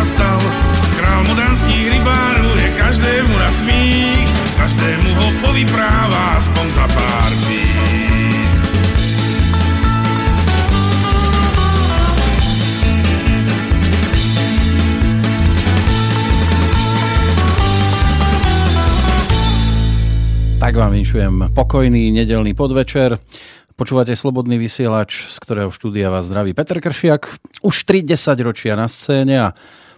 ktorému sa stal Král modranských rybárov je každému na smích Každému ho povypráva aspoň za pár pív Tak vám vinšujem pokojný nedelný podvečer. Počúvate Slobodný vysielač, z ktorého štúdia vás zdraví Peter Kršiak. Už 30 ročia na scéne a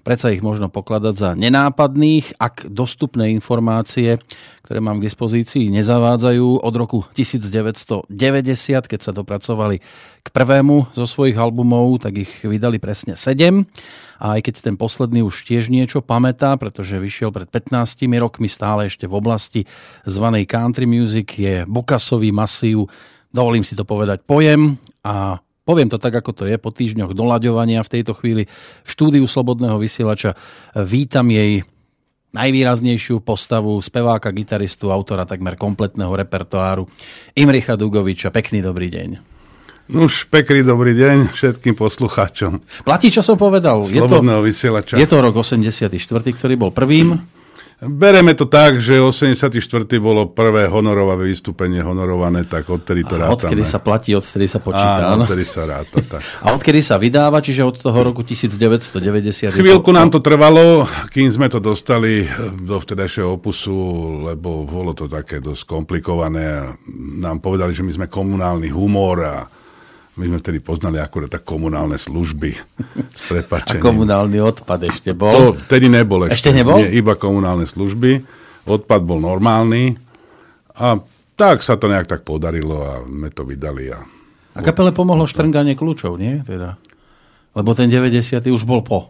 predsa ich možno pokladať za nenápadných, ak dostupné informácie, ktoré mám k dispozícii, nezavádzajú. Od roku 1990, keď sa dopracovali k prvému zo svojich albumov, tak ich vydali presne 7. A aj keď ten posledný už tiež niečo pamätá, pretože vyšiel pred 15 rokmi stále ešte v oblasti zvanej country music, je Bukasový masív, dovolím si to povedať, pojem. A Poviem to tak, ako to je, po týždňoch doľaďovania v tejto chvíli v štúdiu Slobodného vysielača vítam jej najvýraznejšiu postavu speváka, gitaristu, autora takmer kompletného repertoáru Imricha Dugoviča. Pekný dobrý deň. Už pekný dobrý deň všetkým poslucháčom. Platí, čo som povedal. Slobodného vysielača. Je to rok 84, ktorý bol prvým. Bereme to tak, že 84. bolo prvé honorové vystúpenie honorované, tak odtedy to rátame. Odkedy sa platí, odtedy sa počíta. Áno, odkedy sa ráta. Tak. A odkedy sa vydáva, čiže od toho roku 1990. Chvíľku nám to trvalo, kým sme to dostali do vtedajšieho opusu, lebo bolo to také dosť komplikované. Nám povedali, že my sme komunálny humor a my sme vtedy poznali akurát tak komunálne služby. S A komunálny odpad ešte bol? To vtedy nebol ešte. Ešte nebol? Nie, iba komunálne služby. Odpad bol normálny. A tak sa to nejak tak podarilo a sme to vydali. A, a kapele pomohlo štrnganie kľúčov, nie? Teda. Lebo ten 90. už bol po.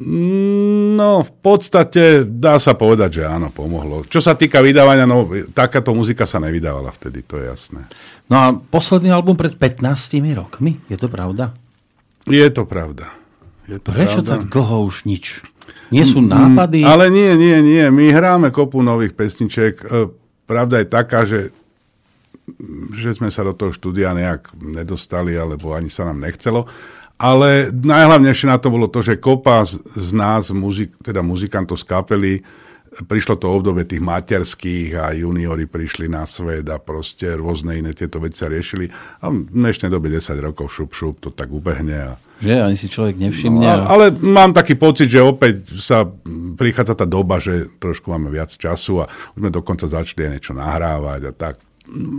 No, v podstate dá sa povedať, že áno, pomohlo. Čo sa týka vydávania, no takáto muzika sa nevydávala vtedy, to je jasné. No a posledný album pred 15 rokmi, je to pravda? Je to pravda. Je to Prečo pravda? tak dlho už nič? Nie sú nápady? Mm, ale nie, nie, nie. My hráme kopu nových pesniček. E, Pravda je taká, že že sme sa do toho štúdia nejak nedostali, alebo ani sa nám nechcelo. Ale najhlavnejšie na to bolo to, že kopa z, z nás, muzik, teda muzikantov z kapely, prišlo to obdobie tých materských a juniori prišli na svet a proste rôzne iné tieto veci sa riešili. A v dnešnej dobe 10 rokov šup, šup, to tak ubehne. A... Že ani si človek nevšimne. No, ale mám taký pocit, že opäť sa prichádza tá doba, že trošku máme viac času a už sme dokonca začali aj niečo nahrávať a tak.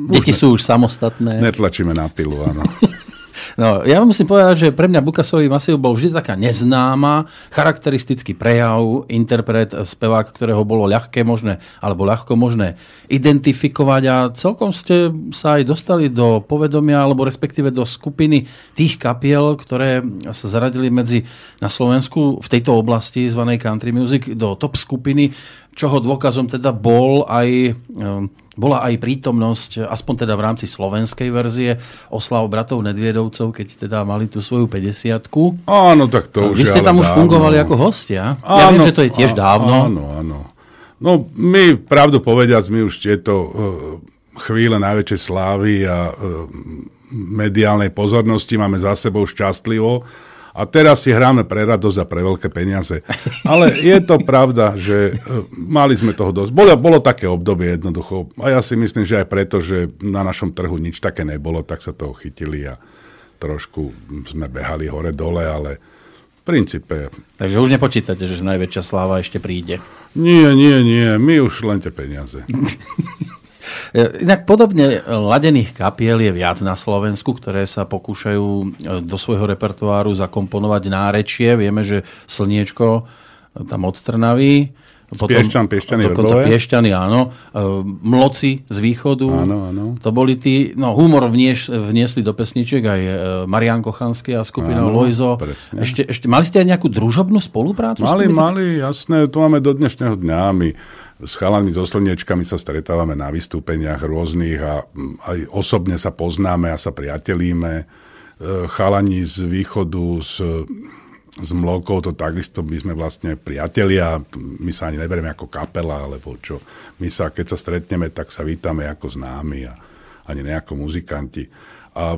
Deti sú už samostatné. Netlačíme na pilu, áno. No, ja musím povedať, že pre mňa Bukasový masív bol vždy taká neznáma, charakteristický prejav, interpret, spevák, ktorého bolo ľahké možné, alebo ľahko možné identifikovať a celkom ste sa aj dostali do povedomia, alebo respektíve do skupiny tých kapiel, ktoré sa zaradili medzi na Slovensku v tejto oblasti zvanej country music do top skupiny, čoho dôkazom teda bol aj bola aj prítomnosť, aspoň teda v rámci slovenskej verzie, oslav bratov Nedviedovcov, keď teda mali tú svoju 50 Áno, tak to už Vy ste tam už dávno. fungovali ako hostia. Áno, ja viem, že to je tiež dávno. Áno, áno. No my, pravdu povediac, my už tieto uh, chvíle najväčšej slávy a uh, mediálnej pozornosti máme za sebou šťastlivo a teraz si hráme pre radosť a pre veľké peniaze. Ale je to pravda, že uh, mali sme toho dosť. Bolo, bolo také obdobie jednoducho. A ja si myslím, že aj preto, že na našom trhu nič také nebolo, tak sa toho chytili a trošku sme behali hore-dole, ale v princípe... Takže už nepočítate, že najväčšia sláva ešte príde. Nie, nie, nie. My už len tie peniaze. Inak podobne ladených kapiel je viac na Slovensku, ktoré sa pokúšajú e, do svojho repertoáru zakomponovať nárečie. Vieme, že Slniečko e, tam od Trnavy. Piešťan, Piešťany, dokonca Vrbové. Piešťany, áno. E, Mloci z východu. Áno, áno. To boli tí, no humor vnieš, vniesli do pesničiek aj e, Marian Kochanský a skupina Áno, Lojzo. presne. Ešte, ešte, mali ste aj nejakú družobnú spoluprácu? Mali, mali, jasné, to máme do dnešného dňa. My s chalami, so slniečkami sa stretávame na vystúpeniach rôznych a mm, aj osobne sa poznáme a sa priatelíme. E, Chalani z východu, z, z Mlokov, to takisto my sme vlastne priatelia, my sa ani neberieme ako kapela, alebo čo. My sa, keď sa stretneme, tak sa vítame ako známi a ani ne ako muzikanti. A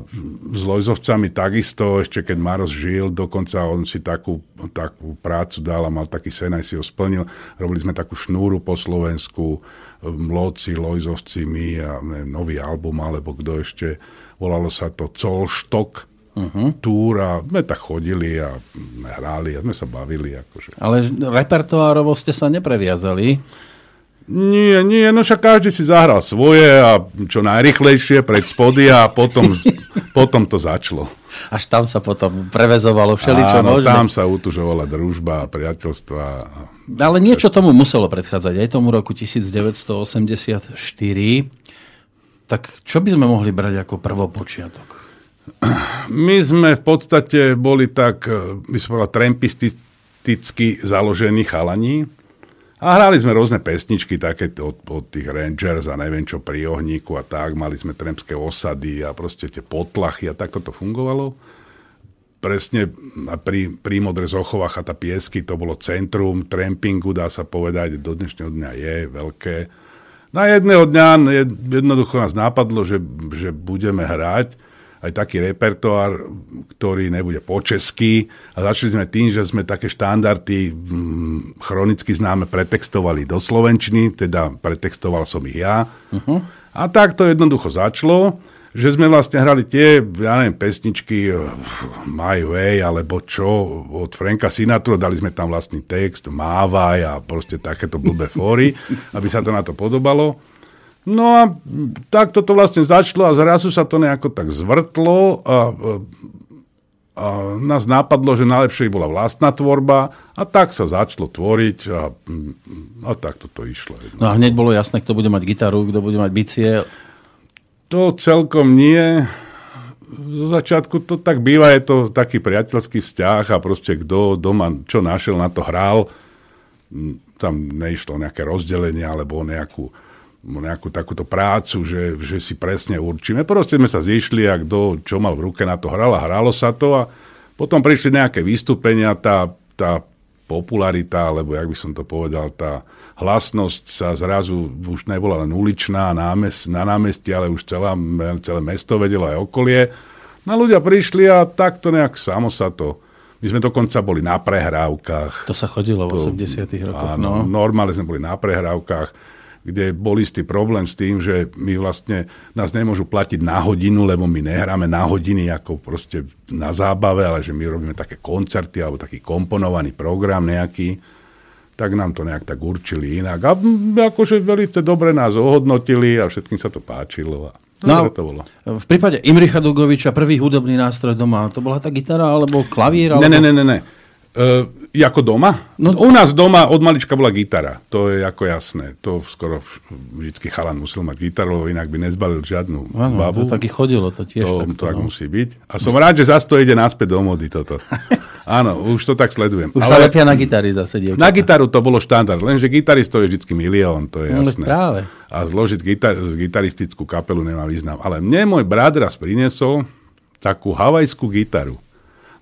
s Lojzovcami takisto, ešte keď Maros žil, dokonca on si takú, takú prácu dal a mal taký sen, aj si ho splnil. Robili sme takú šnúru po Slovensku, Mloci, Lojzovci, my a neviem, nový album, alebo kto ešte. Volalo sa to Colštok, uh-huh. túr a sme tak chodili a sme hráli a sme sa bavili. Akože. Ale repertoárovo ste sa nepreviazali. Nie, nie, no však každý si zahral svoje a čo najrychlejšie pred spody a potom, potom to začalo. Až tam sa potom prevezovalo všeličo Áno, možné. tam sa utužovala družba, priateľstva. Ale niečo tomu muselo predchádzať, aj tomu roku 1984. Tak čo by sme mohli brať ako prvopočiatok? My sme v podstate boli tak, eh, by som povedal, trampisticky založení chalani. A hrali sme rôzne pesničky, také od, od tých Rangers a neviem čo pri ohníku a tak. Mali sme trampské osady a proste tie potlachy a takto to fungovalo. Presne pri, pri Modre Zochovách a tá piesky, to bolo centrum trampingu, dá sa povedať, do dnešného dňa je veľké. Na jedného dňa jed- jednoducho nás napadlo, že, že budeme hrať aj taký repertoár, ktorý nebude po česky. A začali sme tým, že sme také štandardy mm, chronicky známe pretextovali do slovenčiny, teda pretextoval som ich ja. Uh-huh. A tak to jednoducho začalo, že sme vlastne hrali tie, ja neviem, pesničky eh, My Way, alebo čo, od Franka Sinatra, dali sme tam vlastný text, Mávaj a proste takéto blbé fóry, aby sa to na to podobalo. No a tak toto vlastne začalo a zrazu sa to nejako tak zvrtlo a, a nás napadlo, že najlepšie bola vlastná tvorba a tak sa začalo tvoriť a, a tak toto išlo. No a hneď bolo jasné, kto bude mať gitaru, kto bude mať bicie. To celkom nie. Zo začiatku to tak býva, je to taký priateľský vzťah a proste kto doma čo našiel, na to hral. Tam neišlo nejaké rozdelenie alebo nejakú nejakú takúto prácu, že, že si presne určíme. Proste sme sa zišli a kto čo mal v ruke na to hral a hralo sa to a potom prišli nejaké vystúpenia, tá, tá popularita, alebo jak by som to povedal, tá hlasnosť sa zrazu už nebola len uličná námest, na námestí, ale už celá, celé mesto vedelo aj okolie. No ľudia prišli a takto nejak samo sa to... My sme dokonca boli na prehrávkach. To sa chodilo v 80 rokoch. Áno, No. normálne sme boli na prehrávkach kde bol istý problém s tým, že my vlastne nás nemôžu platiť na hodinu, lebo my nehráme na hodiny ako proste na zábave, ale že my robíme také koncerty alebo taký komponovaný program nejaký, tak nám to nejak tak určili inak. A akože veľmi dobre nás ohodnotili a všetkým sa to páčilo. A No, to bolo. V prípade Imricha Dugoviča prvý hudobný nástroj doma, to bola tá gitara alebo klavír? Alebo... Ne, ne, ne, ne. ne. Uh, ako doma? No, U nás doma od malička bola gitara, to je ako jasné. To skoro vždycky chalan musel mať gitaru, lebo inak by nezbalil žiadnu ano, bavu. To taky chodilo, to tiež to, takto, to tak no. musí byť. A som rád, že zase to ide naspäť do mody toto. Áno, už to tak sledujem. Už Ale sa lepia na gitary zase, dievčatá. Na gitaru to bolo štandard, lenže gitaristov je vždycky milión, to je no, jasné. No, práve. A zložiť gitar- gitaristickú kapelu nemá význam. Ale mne môj brat raz priniesol takú havajskú gitaru.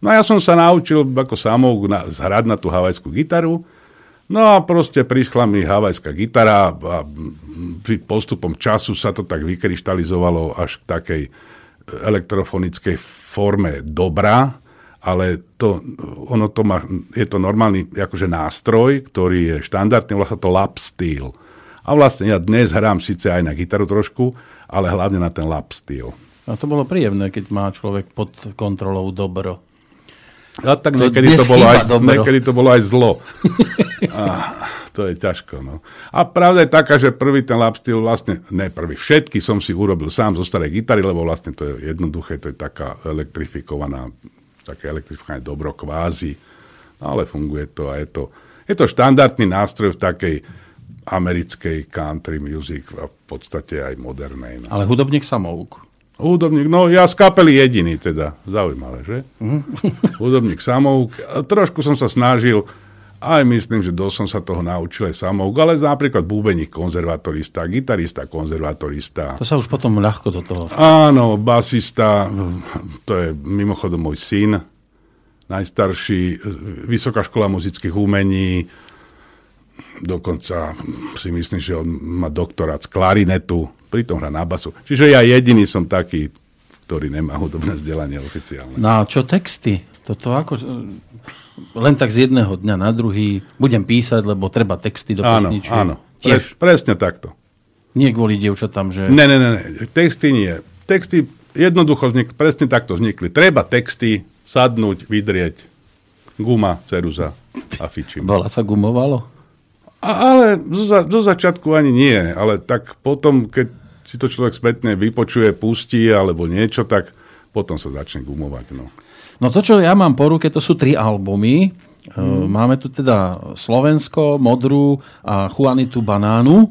No a ja som sa naučil ako samouk na, zhrať na tú havajskú gitaru. No a proste prišla mi havajská gitara a postupom času sa to tak vykryštalizovalo až k takej elektrofonickej forme dobrá, ale to, ono to má, je to normálny akože nástroj, ktorý je štandardný, vlastne to lap steel. A vlastne ja dnes hrám síce aj na gitaru trošku, ale hlavne na ten lap steel. A to bolo príjemné, keď má človek pod kontrolou dobro. A tak to niekedy, to bolo aj, niekedy to bolo aj zlo. a, to je ťažko. No. A pravda je taká, že prvý ten lap steel vlastne, ne prvý, všetky som si urobil sám zo starej gitary, lebo vlastne to je jednoduché, to je taká elektrifikovaná, také elektrifikované dobro kvázi, ale funguje to a je to, je to štandardný nástroj v takej americkej country music a v podstate aj modernej. No. Ale hudobník samouk. Hudobník, no ja z kapely jediný teda, zaujímavé, že? Mm. Hudobník samouk. Trošku som sa snažil, aj myslím, že dosť som sa toho naučil aj samouk, ale napríklad búbeník konzervatorista, gitarista konzervatorista. To sa už potom ľahko do toho... Áno, basista, to je mimochodom môj syn, najstarší, Vysoká škola muzických umení, dokonca si myslím, že on má doktorát z klarinetu, pritom hrá na basu. Čiže ja jediný som taký, ktorý nemá hudobné vzdelanie oficiálne. No a čo texty? Toto ako... Len tak z jedného dňa na druhý budem písať, lebo treba texty do áno, pesničky. Áno, Tiež. presne takto. Nie kvôli dievčatám, že... Ne, ne, ne, ne. texty nie. Texty jednoducho vznikli, presne takto vznikli. Treba texty sadnúť, vydrieť. Guma, ceruza a fičím. Bola sa gumovalo? A, ale zo, zo začiatku ani nie, ale tak potom, keď si to človek spätne vypočuje, pustí alebo niečo, tak potom sa začne gumovať. No. no to, čo ja mám po ruke, to sú tri albumy. Hmm. Máme tu teda Slovensko, Modrú a Juanitu Banánu,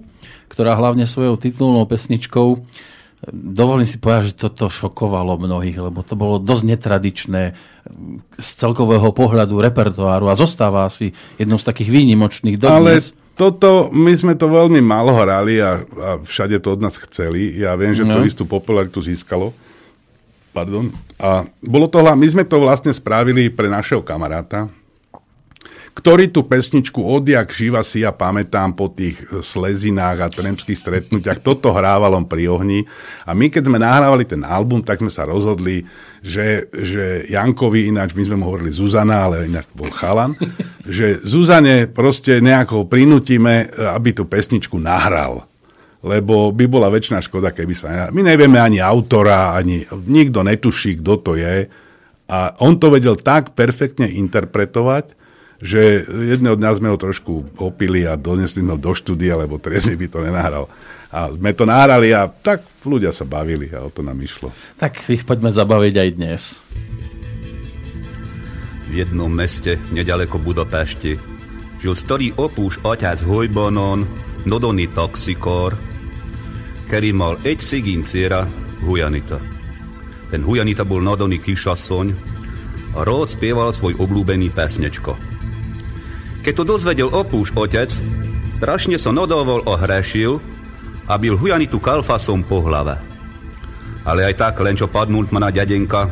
ktorá hlavne svojou titulnou pesničkou Dovolím si povedať, že toto šokovalo mnohých, lebo to bolo dosť netradičné z celkového pohľadu repertoáru a zostáva asi jednou z takých výnimočných dodnes. Ale toto, my sme to veľmi málo hrali a, a všade to od nás chceli. Ja viem, že no. to istú popularitu získalo. Pardon. A bolo to, my sme to vlastne spravili pre našeho kamaráta, ktorý tú pesničku odjak živa si ja pamätám po tých slezinách a tremských stretnutiach. Toto hrával on pri ohni. A my, keď sme nahrávali ten album, tak sme sa rozhodli, že, že Jankovi, ináč my sme mu hovorili Zuzana, ale ináč bol chalan, že Zuzane proste nejako prinútime, aby tú pesničku nahral lebo by bola väčšina škoda, keby sa... My nevieme ani autora, ani nikto netuší, kto to je. A on to vedel tak perfektne interpretovať, že jedného dňa sme ho trošku opili a donesli sme ho do štúdia, lebo trezne by to nenahral. A sme to nahrali a tak ľudia sa bavili a o to nám išlo. Tak ich poďme zabaviť aj dnes. V jednom meste, nedaleko Budapešti, žil starý opúš otec Hojbanon, nodony toxikor, ktorý mal egy szigín céra, Hujanita. Ten Hujanita bol nodony kisasszony, a rád spieval svoj obľúbený pesnečko – keď to dozvedel opúš otec, strašne sa nodovol ohrešil a byl Hujanitu kalfasom po hlave. Ale aj tak, len čo padnul ma na ďadenka,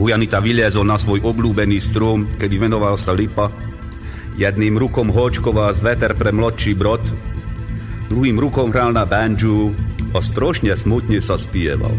Hujanita vyliezol na svoj obľúbený strom, kedy venoval sa lipa. Jedným rukom hočkoval z veter pre mladší brod, druhým rukom hral na banju a strošne smutne sa spieval.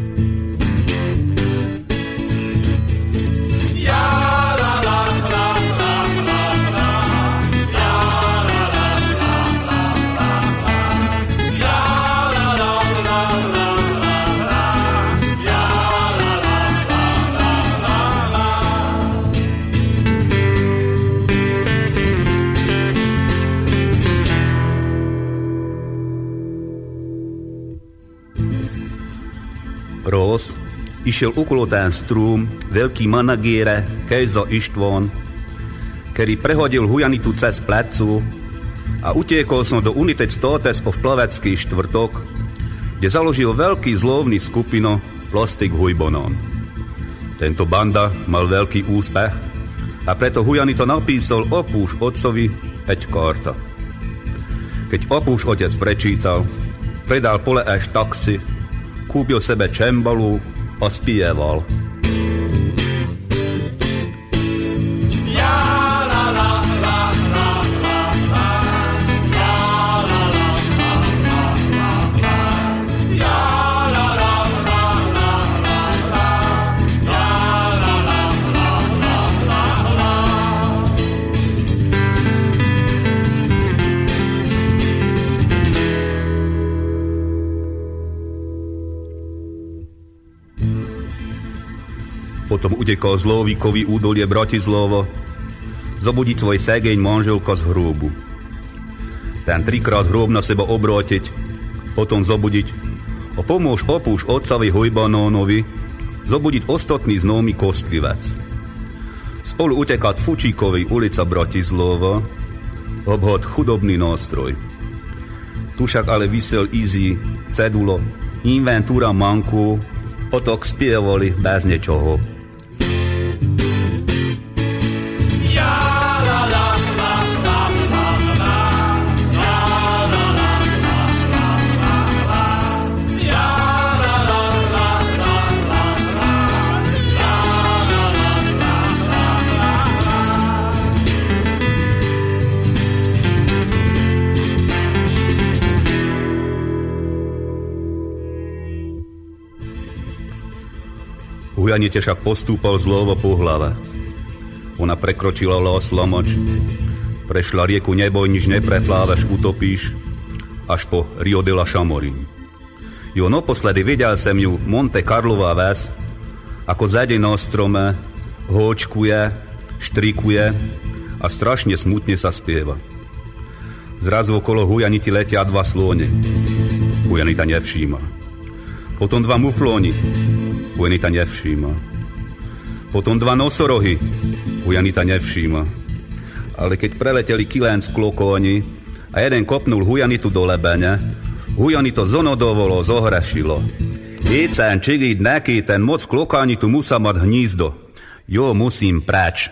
Išiel okolo ten strúm veľký managére Kejza Ištvon, ktorý prehodil Hujanitu cez plecu a utiekol som do United Stotes of Plavecký štvrtok, kde založil veľký zlovný skupino Plastik Hujbonon. Tento banda mal veľký úspech a preto Hujani to napísal opúš otcovi Eď karta. Keď opúš otec prečítal, predal pole až taxi, kúpil sebe čembalu a spieval. Potom utekal z Lovíkovi údolie Bratislovo, zobudiť svoj segeň manželka z hrobu. Ten trikrát hrob na seba obrátiť, potom zobudiť a pomôž opúš otcovi Hojbanónovi zobudiť ostatný známy kostlivec. Spolu utekať Fučíkovej ulica Bratislava, obhod chudobný nástroj. Tu však ale vysel Easy, cedulo, inventúra manku, otok spievali bez niečoho. Hujanite však postúpal zlovo po hlave. Ona prekročila los lomoč, prešla rieku nebo, nič neprepláveš, utopíš, až po Rio de la Chamorin. Jo, naposledy videl som ju Monte Carlová ves, ako zade na strome, hočkuje, štrikuje a strašne smutne sa spieva. Zrazu okolo Hujanity letia dva slóne. Hujanita nevšíma. Potom dva muflóni, Ujanita nevšíma. Potom dva nosorohy. Ujanita nevšíma. Ale keď preleteli kilén z klokóni a jeden kopnul Hujanitu do lebene, Hujanito zonodovolo zohrašilo. Écen csigid neki, ten moc klokáni tu musa mať hnízdo. Jo, musím preč.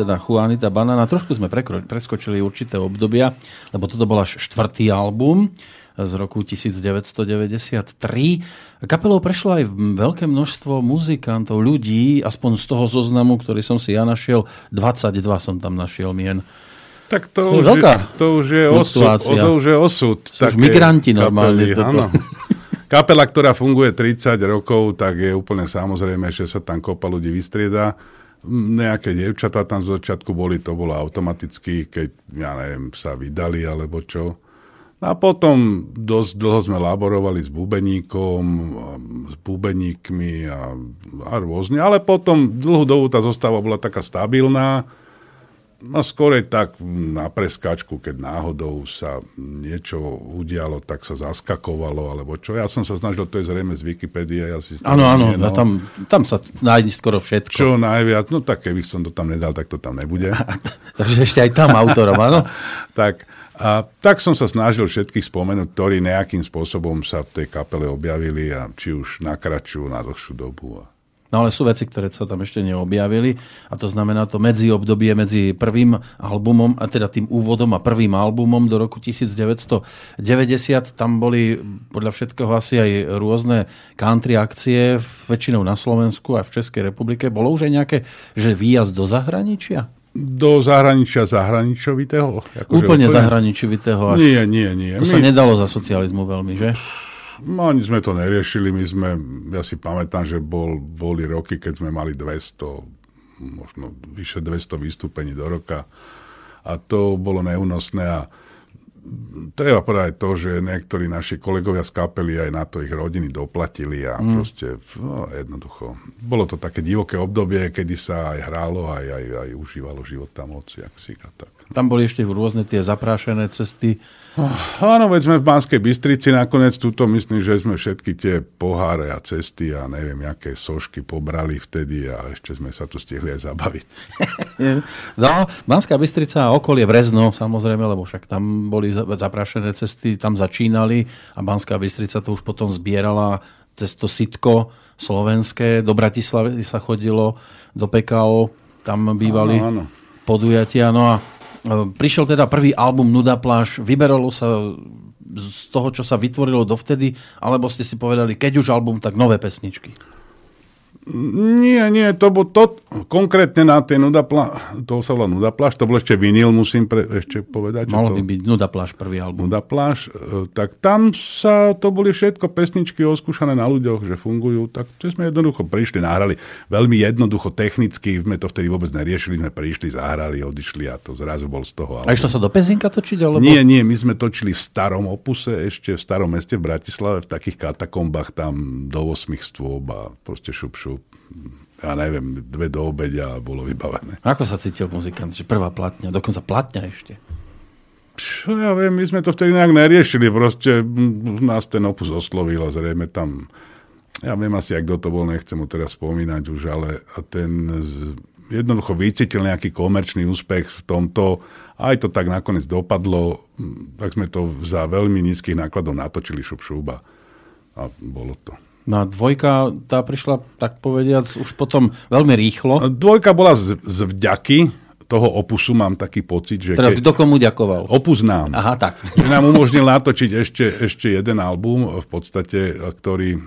Teda Juanita Banana. Trošku sme prekro- preskočili určité obdobia, lebo toto bol až štvrtý album z roku 1993. Kapelou prešlo aj veľké množstvo muzikantov, ľudí, aspoň z toho zoznamu, ktorý som si ja našiel, 22 som tam našiel mien. Tak to, to, už, je, to už je osud. To už je osud. Už migranti normálne. Kapely, Kapela, ktorá funguje 30 rokov, tak je úplne samozrejme, že sa tam kopa ľudí vystrieda nejaké dievčatá tam z začiatku boli, to bolo automaticky, keď, ja neviem, sa vydali alebo čo. A potom dosť dlho sme laborovali s bubeníkom, s bubeníkmi a, a rôzne, ale potom dlhú dobu tá zostava bola taká stabilná No skôr tak na preskačku, keď náhodou sa niečo udialo, tak sa zaskakovalo, alebo čo. Ja som sa snažil, to je zrejme z Wikipédie. Ja si áno, áno, no. tam, tam sa nájde skoro všetko. Čo najviac, no tak keby som to tam nedal, tak to tam nebude. Takže ešte aj tam autorom, áno? tak, a tak som sa snažil všetkých spomenúť, ktorí nejakým spôsobom sa v tej kapele objavili a či už na kratšiu, na dlhšiu dobu. No ale sú veci, ktoré sa tam ešte neobjavili a to znamená to medzi obdobie medzi prvým albumom a teda tým úvodom a prvým albumom do roku 1990. Tam boli podľa všetkého asi aj rôzne country akcie, väčšinou na Slovensku a v Českej republike. Bolo už aj nejaké, že výjazd do zahraničia? Do zahraničia zahraničovitého? Akože úplne, úplne zahraničovitého? Až... Nie, nie, nie. To My... sa nedalo za socializmu veľmi, že? No, ani sme to neriešili, my sme, ja si pamätám, že bol, boli roky, keď sme mali 200, možno vyše 200 vystúpení do roka a to bolo neúnosné a treba povedať to, že niektorí naši kolegovia z kapely aj na to ich rodiny doplatili a mm. proste no, jednoducho. Bolo to také divoké obdobie, kedy sa aj hrálo, aj, aj, aj užívalo život tam moci, jak si a tak. Tam boli ešte rôzne tie zaprášené cesty, Áno, veď sme v Banskej Bystrici nakoniec túto myslím, že sme všetky tie poháre a cesty a neviem, aké sošky pobrali vtedy a ešte sme sa tu stihli aj zabaviť. no, Banská Bystrica a okolie Brezno, samozrejme, lebo však tam boli zaprašené cesty, tam začínali a Banská Bystrica to už potom zbierala cez to sitko slovenské, do Bratislavy sa chodilo, do PKO, tam bývali áno, áno. podujatia, no a prišiel teda prvý album Nuda pláž, vyberalo sa z toho, čo sa vytvorilo dovtedy, alebo ste si povedali, keď už album, tak nové pesničky? Nie, nie, to bol to, konkrétne na tej Nudapla, to sa volá Nudapláž, to bol ešte vinyl, musím pre, ešte povedať. Malo by byť Nudapláž prvý album. Nudapláž, e, tak tam sa, to boli všetko pesničky oskúšané na ľuďoch, že fungujú, tak to sme jednoducho prišli, nahrali veľmi jednoducho, technicky, sme to vtedy vôbec neriešili, sme prišli, zahrali, odišli a to zrazu bol z toho. A išlo sa do Pezinka točiť? Alebo... Nie, nie, my sme točili v starom opuse, ešte v starom meste v Bratislave, v takých katakombách tam do 8 stôb a proste šup, šup ja neviem, dve do obedia a bolo vybavené. Ako sa cítil muzikant, že prvá platňa, dokonca platňa ešte? Čo ja viem, my sme to vtedy nejak neriešili, proste nás ten opus oslovil a zrejme tam, ja viem asi, kto to bol, nechcem mu teraz spomínať už, ale ten jednoducho vycítil nejaký komerčný úspech v tomto, aj to tak nakoniec dopadlo, tak sme to za veľmi nízkych nákladov natočili šup šuba a bolo to. No a dvojka, tá prišla, tak povediac, už potom veľmi rýchlo. Dvojka bola z, z vďaky toho opusu, mám taký pocit, že... Teda kto komu ďakoval? Opus nám. Aha, tak. Že nám umožnil natočiť ešte, ešte jeden album, v podstate, ktorý...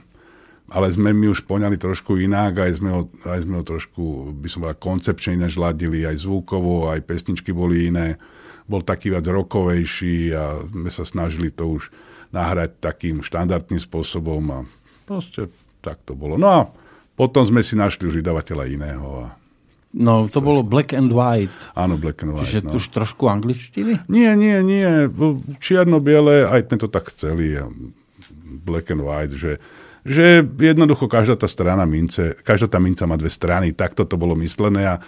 Ale sme mi už poňali trošku inak, aj sme, ho, aj sme ho trošku, by som povedal, koncepčne ináč ladili, aj zvukovo, aj pesničky boli iné. Bol taký viac rokovejší a sme sa snažili to už nahrať takým štandardným spôsobom a Proste tak to bolo. No a potom sme si našli už vydavateľa iného. A No, to bolo Black and White. Áno, Black and White. Čiže no. už trošku angličtiny? Nie, nie, nie. Čierno-biele, aj sme to tak chceli. Black and White, že, že jednoducho každá tá strana mince, každá tá minca má dve strany, takto to bolo myslené a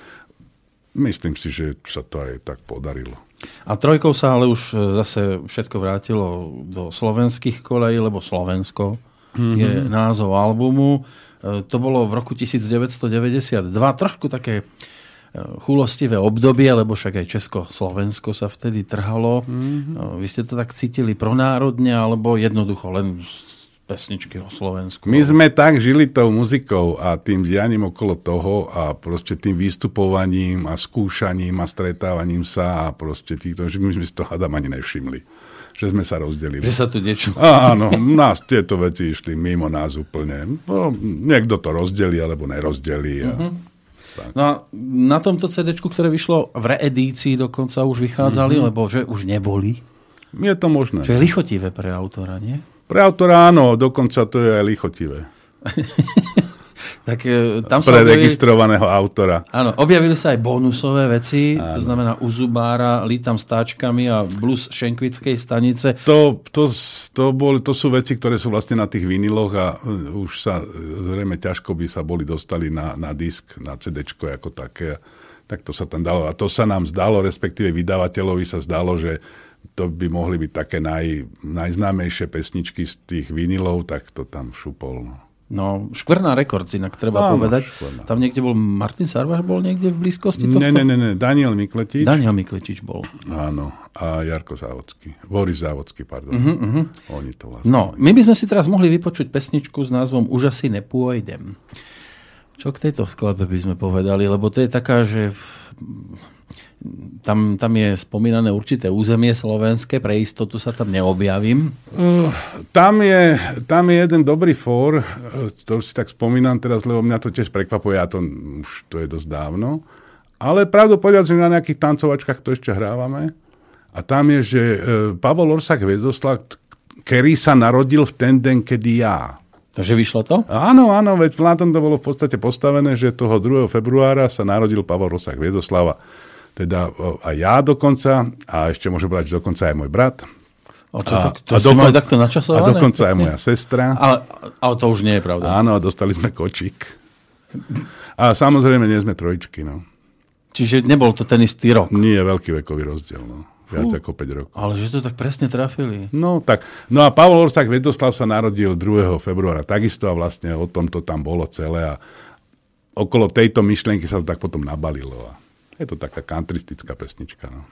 myslím si, že sa to aj tak podarilo. A trojkou sa ale už zase všetko vrátilo do slovenských kolejí, lebo Slovensko mm-hmm. je názov albumu. E, to bolo v roku 1992. Trošku také e, chulostivé obdobie, lebo však aj Česko-Slovensko sa vtedy trhalo. Mm-hmm. Vy ste to tak cítili pronárodne, alebo jednoducho len pesničky o Slovensku? My sme tak žili tou muzikou a tým dianím okolo toho a proste tým vystupovaním a skúšaním a stretávaním sa a proste týchto, že my sme si to hádam ani nevšimli že sme sa rozdelili. Že sa tu niečo... Áno, nás tieto veci išli mimo nás úplne. No, niekto to rozdelí alebo nerozdelí. A... Uh-huh. No a na tomto CD, ktoré vyšlo v reedícii dokonca už vychádzali, uh-huh. lebo že už neboli. Je to možné. Čo je lichotivé pre autora, nie? Pre autora áno, dokonca to je aj lichotivé. tak e, tam sa registrovaného objavili, autora. Áno, objavili sa aj bonusové veci, áno. to znamená u Zubára, lítam s táčkami a blues Šenkvickej stanice. To, to, to, bol, to sú veci, ktoré sú vlastne na tých viniloch a e, už sa e, zrejme ťažko by sa boli dostali na, na disk, na CD ako také. Tak to sa tam dalo. A to sa nám zdalo, respektíve vydavateľovi sa zdalo, že to by mohli byť také naj, najznámejšie pesničky z tých vinilov, tak to tam šupol. No. No, škvrná rekord, inak treba Áno, povedať. Škvrná. Tam niekde bol, Martin Sarvaš bol niekde v blízkosti tohto? Ne, ne, ne, ne, Daniel Mikletič. Daniel Mikletič bol. Áno, a Jarko Závodský. Boris Závodský, pardon. Uh-huh, uh-huh. Oni to vlastne. No, my by sme si teraz mohli vypočuť pesničku s názvom Už asi nepôjdem. Čo k tejto skladbe by sme povedali? Lebo to je taká, že tam, tam je spomínané určité územie slovenské, pre istotu sa tam neobjavím. Uh, tam, je, tam je jeden dobrý fór, to si tak spomínam teraz, lebo mňa to tiež prekvapuje, a to už to je dosť dávno. Ale pravdu povedať, že na nejakých tancovačkách to ešte hrávame. A tam je, že uh, Pavol Orsak Hviezdoslav, ktorý sa narodil v ten den, kedy ja. Takže vyšlo to? Áno, áno, veď v to bolo v podstate postavené, že toho 2. februára sa narodil Pavol Orsak Hviezoslava teda aj ja dokonca, a ešte môžem povedať, že dokonca aj môj brat. O to, a, to a, dokon, takto načasované? A dokonca aj moja sestra. Ale, ale to už nie je pravda. Áno, dostali sme kočík. A samozrejme nie sme trojičky, no. Čiže nebol to ten istý rok? Nie, veľký vekový rozdiel, no. Viac uh, ako 5 rokov. Ale že to tak presne trafili. No tak. No a Pavol Orsak Vedoslav sa narodil 2. februára takisto a vlastne o tom to tam bolo celé a okolo tejto myšlienky sa to tak potom nabalilo. A je to taká kantristická pesnička. No.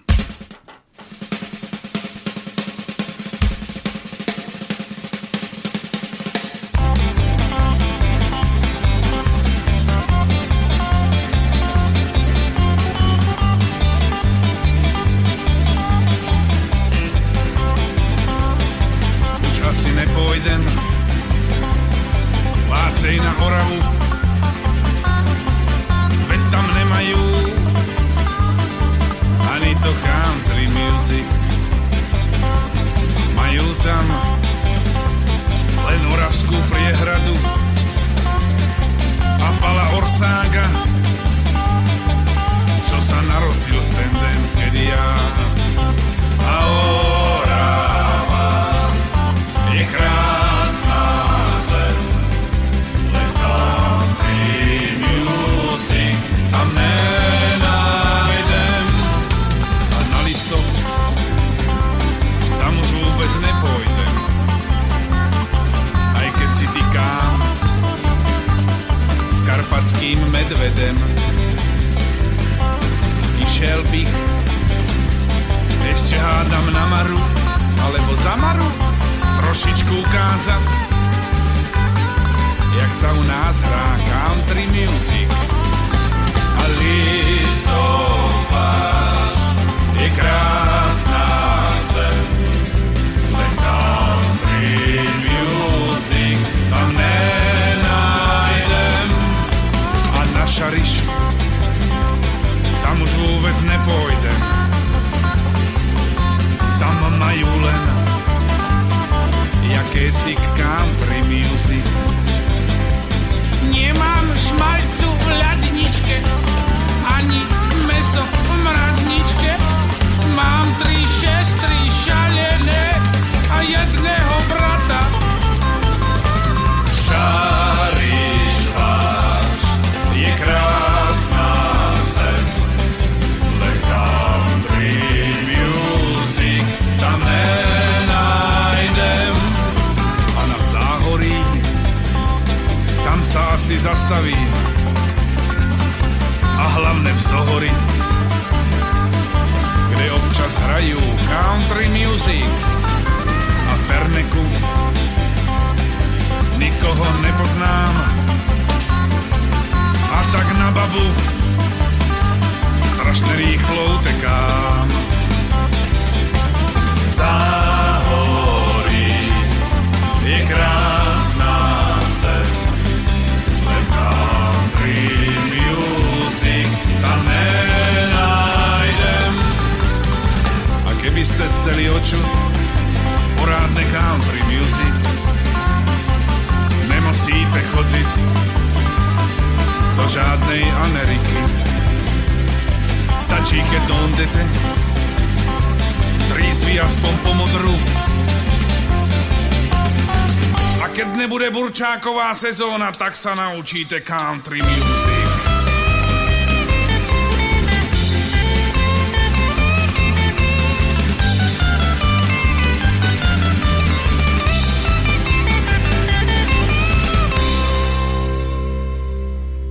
Burčáková sezóna, tak sa naučíte country music.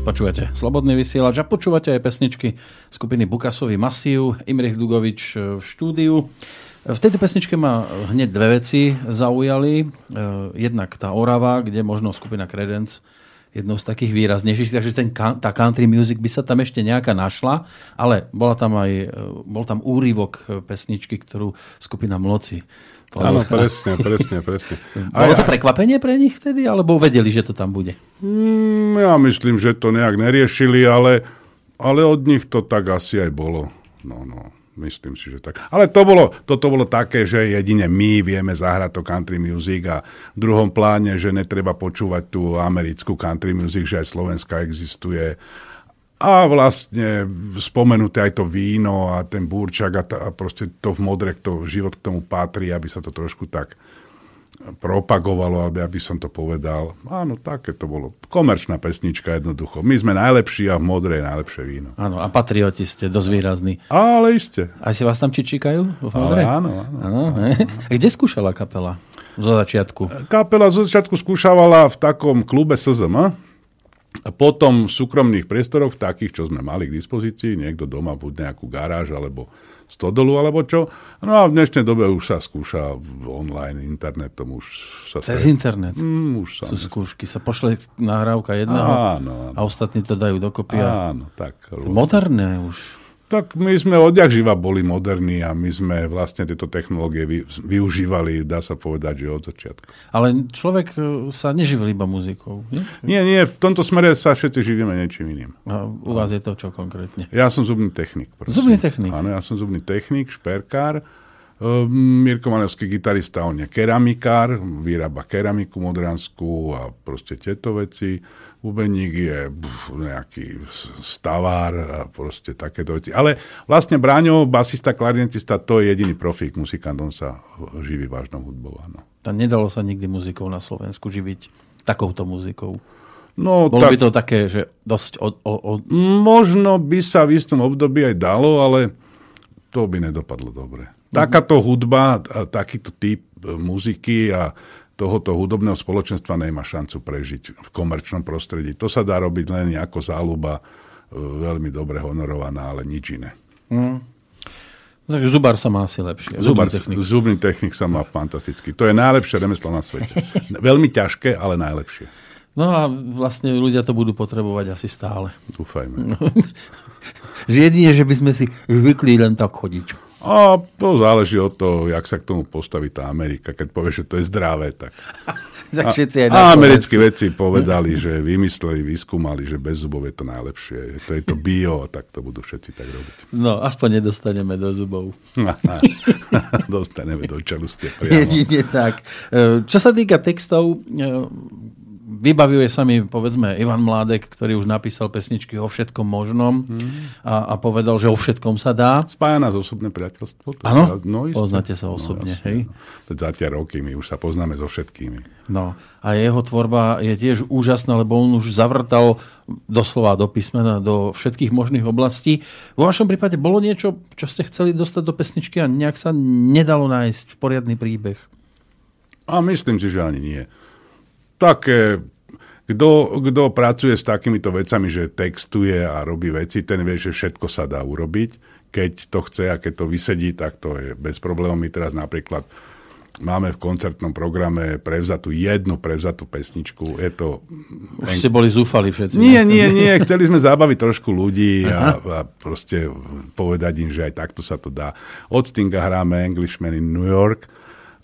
Počúvate Slobodný vysielač a počúvate aj pesničky skupiny Bukasový Masív, Imrich Dugovič v štúdiu. V tejto pesničke ma hneď dve veci zaujali. E, jednak tá Orava, kde možno skupina Credence jednou z takých výraznejších, takže ten, tá country music by sa tam ešte nejaká našla, ale bola tam aj, e, bol tam úryvok pesničky, ktorú skupina Mloci Áno, presne, presne, presne. A Bolo to prekvapenie pre nich vtedy, alebo vedeli, že to tam bude? Mm, ja myslím, že to nejak neriešili, ale, ale od nich to tak asi aj bolo. No, no. Myslím si, že tak. Ale to bolo, toto bolo také, že jedine my vieme zahrať to country music a v druhom pláne, že netreba počúvať tú americkú country music, že aj Slovenska existuje a vlastne spomenuté aj to víno a ten búrčak a, a proste to v modre, to život k tomu patrí, aby sa to trošku tak propagovalo, alebo aby som to povedal. Áno, také to bolo. Komerčná pesnička jednoducho. My sme najlepší a v modre je najlepšie víno. Áno, a patrioti ste dosť výrazní. Ale iste. A si vás tam čičíkajú v modre? Ale áno, áno. áno, áno. A kde skúšala kapela? Zo začiatku? Kapela zo začiatku skúšavala v takom klube SZM, a potom v súkromných priestoroch, takých, čo sme mali k dispozícii, niekto doma, buď nejakú garáž, alebo stodolu, alebo čo. No a v dnešnej dobe už sa skúša online, internetom už sa... Cez tre... internet? Mm, už sa Sú skúšky. Sa pošle nahrávka jedného áno, áno. a ostatní to dajú dokopy. A... Áno, tak. Moderné už. Tak my sme odjak živa boli moderní a my sme vlastne tieto technológie vy, využívali, dá sa povedať, že od začiatku. Ale človek e, sa neživil iba muzikou, nie? Nie, nie, v tomto smere sa všetci živíme niečím iným. A u vás je to čo konkrétne? Ja som zubný technik. Prosím. Zubný technik? Áno, ja som zubný technik, šperkár. E, Mirko Manovský gitarista, on je keramikár, vyrába keramiku modranskú a proste tieto veci bubeník je buf, nejaký stavár a proste takéto veci. Ale vlastne Bráňo, basista, klarinetista, to je jediný profík, muzikant, on sa živí vážnou hudbou. Áno. A nedalo sa nikdy muzikou na Slovensku živiť takouto muzikou? No, Bolo tak, by to také, že dosť... O, o, o... Možno by sa v istom období aj dalo, ale to by nedopadlo dobre. Takáto hudba, takýto typ muziky a tohoto hudobného spoločenstva nemá šancu prežiť v komerčnom prostredí. To sa dá robiť len ako záľuba, e, veľmi dobre honorovaná, ale nič iné. Mm. Takže zubar sa má asi lepšie. Zubný technik. zubný technik sa má fantasticky. To je najlepšie remeslo na svete. veľmi ťažké, ale najlepšie. No a vlastne ľudia to budú potrebovať asi stále. Dúfajme. Jedine, že by sme si zvykli len tak chodiť. A to záleží od toho, jak sa k tomu postaví tá Amerika. Keď povie, že to je zdravé, tak... aj a americkí vedci povedali, že vymysleli, vyskúmali, že bez zubov je to najlepšie. To je to bio, tak to budú všetci tak robiť. No, aspoň nedostaneme do zubov. Dostaneme do čelustie priamo. Jedine tak. E, čo sa týka textov, e, vybavuje sa mi, povedzme, Ivan Mládek, ktorý už napísal pesničky o všetkom možnom mm. a, a povedal, že o všetkom sa dá. Spája nás osobné priateľstvo. Áno? No, poznáte sa no, osobne, no, hej? No. Za tie roky my už sa poznáme so všetkými. No a jeho tvorba je tiež úžasná, lebo on už zavrtal doslova do písmena, do všetkých možných oblastí. Vo vašom prípade bolo niečo, čo ste chceli dostať do pesničky a nejak sa nedalo nájsť poriadny príbeh? A myslím si, že ani nie také, kto, kto pracuje s takýmito vecami, že textuje a robí veci, ten vie, že všetko sa dá urobiť. Keď to chce a keď to vysedí, tak to je bez problémov. My teraz napríklad máme v koncertnom programe prevzatú jednu prevzatú pesničku. Je to... Už ste boli zúfali všetci. Nie, nie, nie. Chceli sme zabaviť trošku ľudí a, a proste povedať im, že aj takto sa to dá. Od Stinga hráme Englishman in New York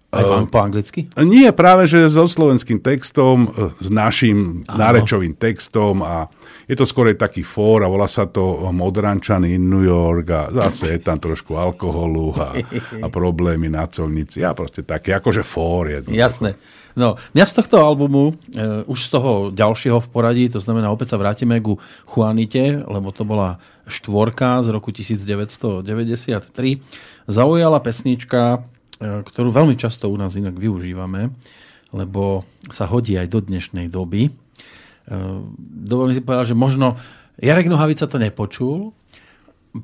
aj vám po anglicky? Nie, práve že so slovenským textom, e, s našim Áno. nárečovým textom a je to skôr taký fór a volá sa to Modrančan in New York a zase je tam trošku alkoholu a, a problémy na colnici a proste také, akože fór. Jednoducho. Jasné. No, mňa z tohto albumu, e, už z toho ďalšieho v poradí, to znamená, opäť sa vrátime ku Juanite, lebo to bola štvorka z roku 1993, zaujala pesnička ktorú veľmi často u nás inak využívame, lebo sa hodí aj do dnešnej doby. E, dovolím si povedať, že možno Jarek Nohavica to nepočul,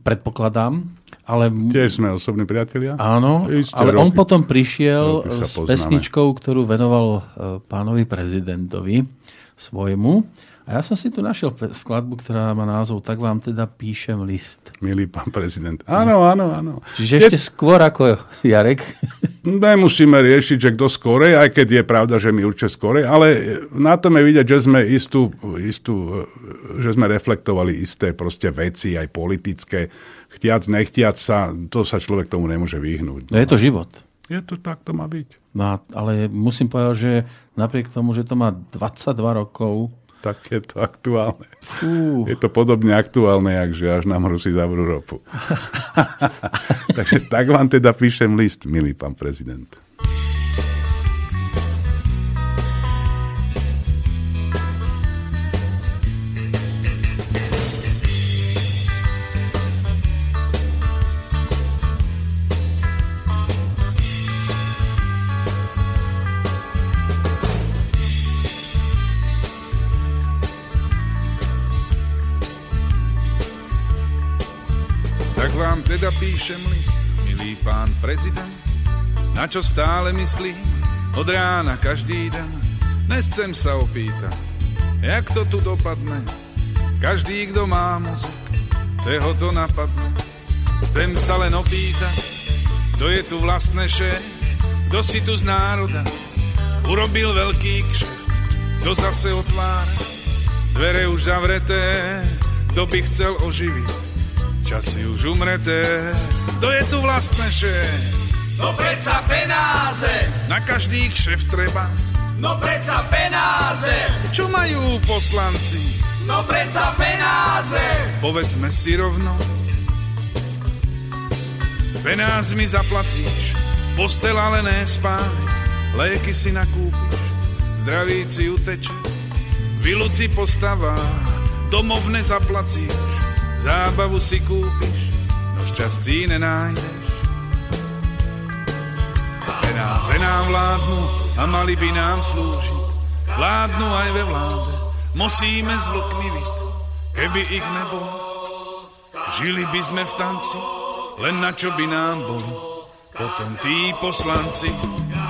predpokladám, Ale, Tiež sme osobní priatelia. áno, Isté ale on roky. potom prišiel s pesničkou, ktorú venoval e, pánovi prezidentovi svojmu. A ja som si tu našiel skladbu, ktorá má názov Tak vám teda píšem list. Milý pán prezident. Áno, áno, áno. Čiže ešte skôr ako Jarek. Nemusíme riešiť, že kto skorej, aj keď je pravda, že my určite skorej, ale na tom je vidieť, že sme istú, istú, že sme reflektovali isté proste veci, aj politické. Chtiac, nechtiac sa, to sa človek tomu nemôže vyhnúť. No je to život. Je to tak, to má byť. No, ale musím povedať, že napriek tomu, že to má 22 rokov, Tak je to aktuálne. fú, Je to podobne aktuálne, jak že až nám Rusi zavrú ropu. Takže tak vám teda píšem list, milý pán prezident. Píšem list, milý pán prezident, na čo stále myslím od rána každý deň. Dnes chcem sa opýtať, jak to tu dopadne. Každý, kto má mozog, toho to napadne. Chcem sa len opýtať, kto je tu vlastne šéf, kto si tu z národa? Urobil veľký kšeft, kto zase otvára dvere už zavreté, kto by chcel oživiť časy už umreté. Kto je tu vlastne šéf? No predsa penáze, Na každý šéf treba. no predsa penáze, Čo majú poslanci? no predsa penáze. Povedzme si rovno. Penázmi zaplacíš, postel ale ne spánek, léky si nakúpiš, zdraví si uteče, viluci postava, domov nezaplacíš, zábavu si kúpiš, no šťastí nenájdeš. Penáze nám vládnu a mali by nám slúžiť, vládnu aj ve vláde, musíme s keby ich nebolo. Žili by sme v tanci, len na čo by nám boli. Potom tí poslanci,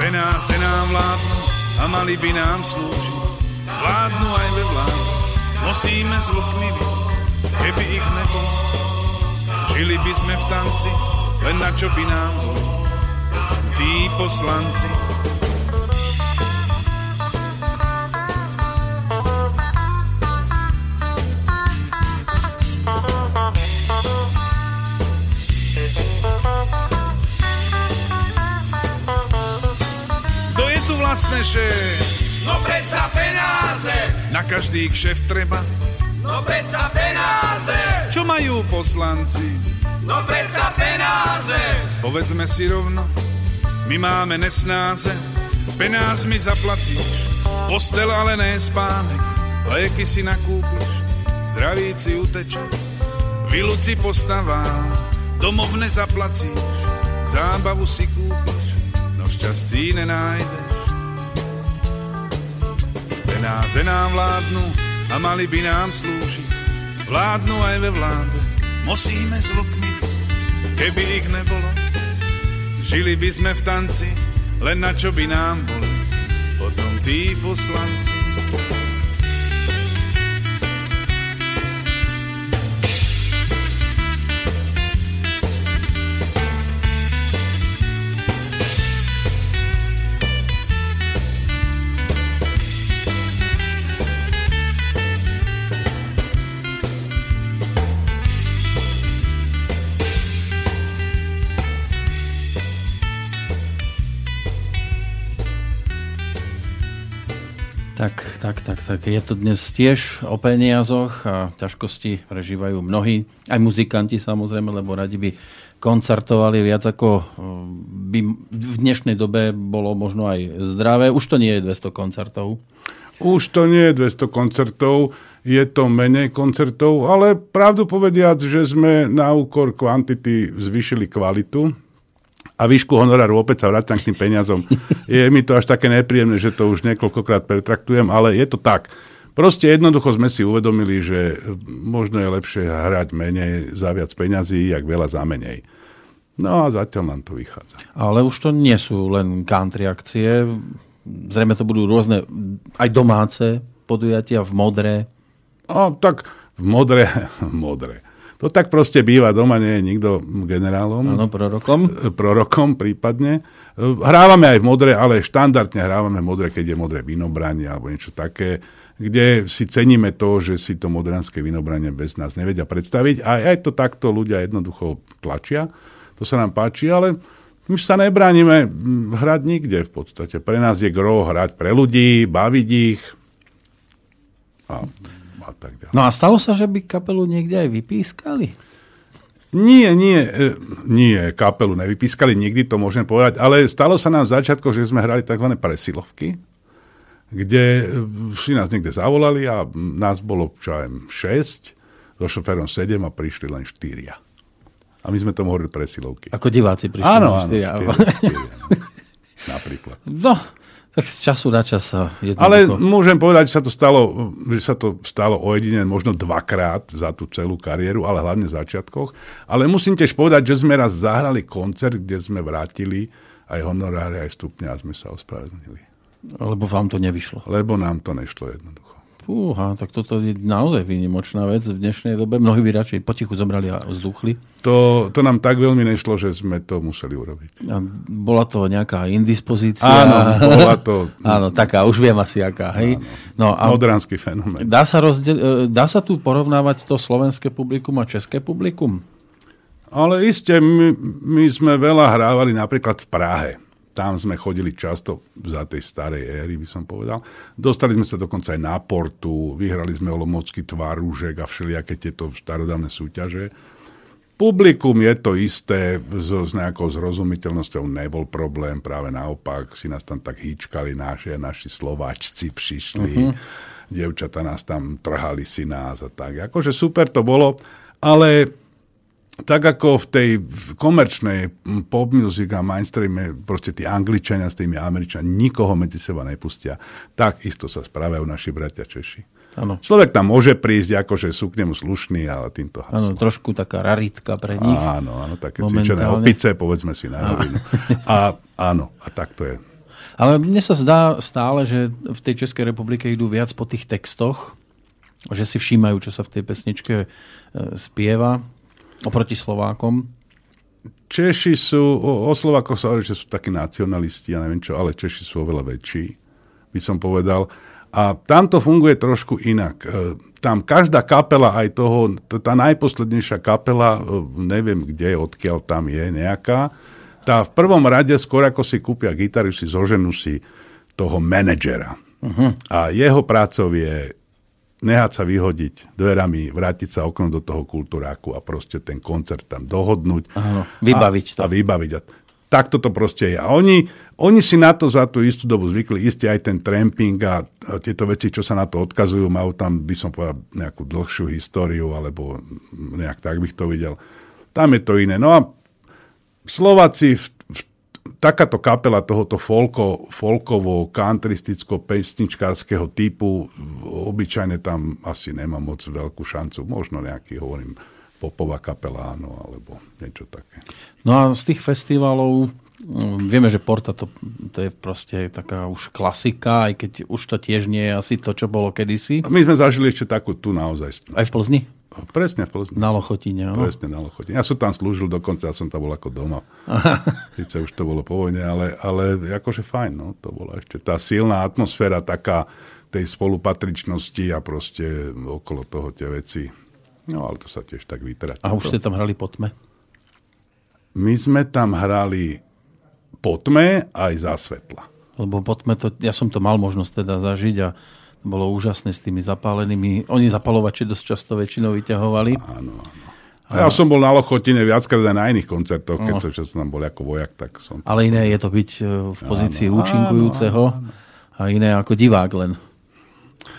penáze nám vládnu a mali by nám slúžiť. Vládnu aj ve vláde, musíme s keby ich nebolo. Žili by sme v tanci, len na čo by nám. Potom tí poslanci, kto je tu vlastne šéf? No predsa penáze, Na každý kšeft treba. No predsa penáze, Čo majú poslanci? no predsa penáze. Povedzme si rovno, my máme nesnáze, penázmi zaplacíš, postel ale ne spánek, léky si nakúpiš, zdraví si uteče, viluci postavá, domov nezaplacíš, zábavu si kúpiš, no šťastí nenájdeš. Penáze nám vládnu a mali by nám slúžiť, vládnu aj ve vláde, musíme vlkmi byť, keby ich nebolo. Žili by sme v tanci, len na čo by nám boli, potom tí poslanci. Tak. Je to dnes tiež o peniazoch a ťažkosti prežívajú mnohí, aj muzikanti samozrejme, lebo radi by koncertovali viac ako eh, by v dnešnej dobe bolo možno aj zdravé. Už to nie je 200 koncertov. Už to nie je 200 koncertov, je to menej koncertov, ale pravdu povediac, že sme na úkor kvantity zvýšili kvalitu a výšku honoráru, opäť sa vracam k tým peniazom. Je mi to až také nepríjemné, že to už niekoľkokrát pretraktujem, ale je to tak. Proste jednoducho sme si uvedomili, že možno je lepšie hrať menej za viac peňazí, jak veľa za menej. No a zatiaľ nám to vychádza. Ale už to nie sú len country akcie. Zrejme to budú rôzne aj domáce podujatia v modre. O, tak v modre, modre. To tak proste býva, doma nie je nikto generálom. Áno, prorokom. Prorokom prípadne. Hrávame aj v modre, ale štandardne hrávame v modre, keď je modré vinobranie alebo niečo také kde si ceníme to, že si to modranské vinobranie bez nás nevedia predstaviť. A aj to takto ľudia jednoducho tlačia. To sa nám páči, ale my sa nebránime hrať nikde v podstate. Pre nás je gro hrať pre ľudí, baviť ich a, a tak ďalej. No a stalo sa, že by kapelu niekde aj vypískali? Nie, nie, e, nie, kapelu nevypískali nikdy, to môžem povedať, ale stalo sa nám v začiatku, že sme hrali tzv. presilovky, kde e, si nás niekde zavolali a nás bolo, čo aj 6, so šoférom 7 a prišli len 4. A my sme tomu hovorili presilovky. Ako diváci prišli áno, len 4. Áno, 4, 4 napríklad. No, tak z času na čas sa jednoducho... Ale môžem povedať, že sa to stalo, že sa to stalo ojedine možno dvakrát za tú celú kariéru, ale hlavne v začiatkoch. Ale musím tiež povedať, že sme raz zahrali koncert, kde sme vrátili aj honoráre, aj stupňa a sme sa ospravedlnili. Lebo vám to nevyšlo. Lebo nám to nešlo jednoducho. Fúha, tak toto je naozaj výnimočná vec v dnešnej dobe. Mnohí by radšej potichu zobrali a vzduchli. To, to nám tak veľmi nešlo, že sme to museli urobiť. A bola to nejaká indispozícia? Áno, bola to... Áno, taká, už viem asi aká. Hej? No, a Modránsky fenomén. Dá sa, rozdel, e, dá sa tu porovnávať to slovenské publikum a české publikum? Ale iste, my, my sme veľa hrávali napríklad v Prahe. Tam sme chodili často za tej starej éry, by som povedal. Dostali sme sa dokonca aj na portu, vyhrali sme Olomocký tvarúžek a všelijaké tieto starodávne súťaže. Publikum je to isté, so, s nejakou zrozumiteľnosťou nebol problém, práve naopak si nás tam tak hýčkali naši naši Slováčci prišli, uh-huh. devčata nás tam trhali si nás a tak. Akože super to bolo, ale tak ako v tej komerčnej pop music a mainstreame proste tí angličania s tými američania nikoho medzi seba nepustia, tak isto sa správajú naši bratia Češi. Ano. Človek tam môže prísť, akože sú k nemu slušný, ale týmto haslo. Áno, trošku taká raritka pre nich. Áno, áno, také cvičené opice, povedzme si na rovinu. A áno, a tak to je. Ale mne sa zdá stále, že v tej Českej republike idú viac po tých textoch, že si všímajú, čo sa v tej pesničke e, spieva Oproti Slovákom? Češi sú, o, o Slovákoch sa hovorí, že sú takí nacionalisti, ja neviem čo, ale Češi sú oveľa väčší, by som povedal. A tam to funguje trošku inak. E, tam každá kapela aj toho, tá najposlednejšia kapela, e, neviem kde, odkiaľ tam je nejaká, tá v prvom rade, skôr ako si kúpia gitaru, si zoženú si toho manažera. Uh-huh. A jeho prácov je nehať sa vyhodiť dverami, vrátiť sa oknom do toho kultúráku a proste ten koncert tam dohodnúť. Áno, vybaviť a, to. A vybaviť. A takto to proste je. A oni, oni si na to za tú istú dobu zvykli, isté aj ten tramping a, a tieto veci, čo sa na to odkazujú, majú tam, by som povedal, nejakú dlhšiu históriu, alebo nejak tak bych to videl. Tam je to iné. No a Slováci v takáto kapela tohoto folko, folkovo, kantristicko, pesničkárskeho typu, obyčajne tam asi nemá moc veľkú šancu. Možno nejaký, hovorím, popová kapela, áno, alebo niečo také. No a z tých festivalov Vieme, že Porta to, to je proste taká už klasika, aj keď už to tiež nie je asi to, čo bolo kedysi. My sme zažili ešte takú tu naozaj. Aj v Plzni? Presne v Plzni. Na Lochotine, áno. Presne na Lochotine. Ja som tam slúžil dokonca, ja som tam bol ako doma. Sice už to bolo po vojne, ale, ale akože fajn, no, to bola ešte tá silná atmosféra taká tej spolupatričnosti a proste okolo toho tie veci. No ale to sa tiež tak vytratí. A už ste tam hrali po tme? My sme tam hrali po tme aj za svetla. Lebo po tme to, ja som to mal možnosť teda zažiť a bolo úžasné s tými zapálenými. Oni zapalovači dosť často väčšinou vyťahovali. Áno, áno. A ja som bol na Lochotine viackrát aj na iných koncertoch, keď som, som tam bol ako vojak, tak som... Ale iné je to byť e, v pozícii áno, účinkujúceho áno, áno. a iné ako divák len.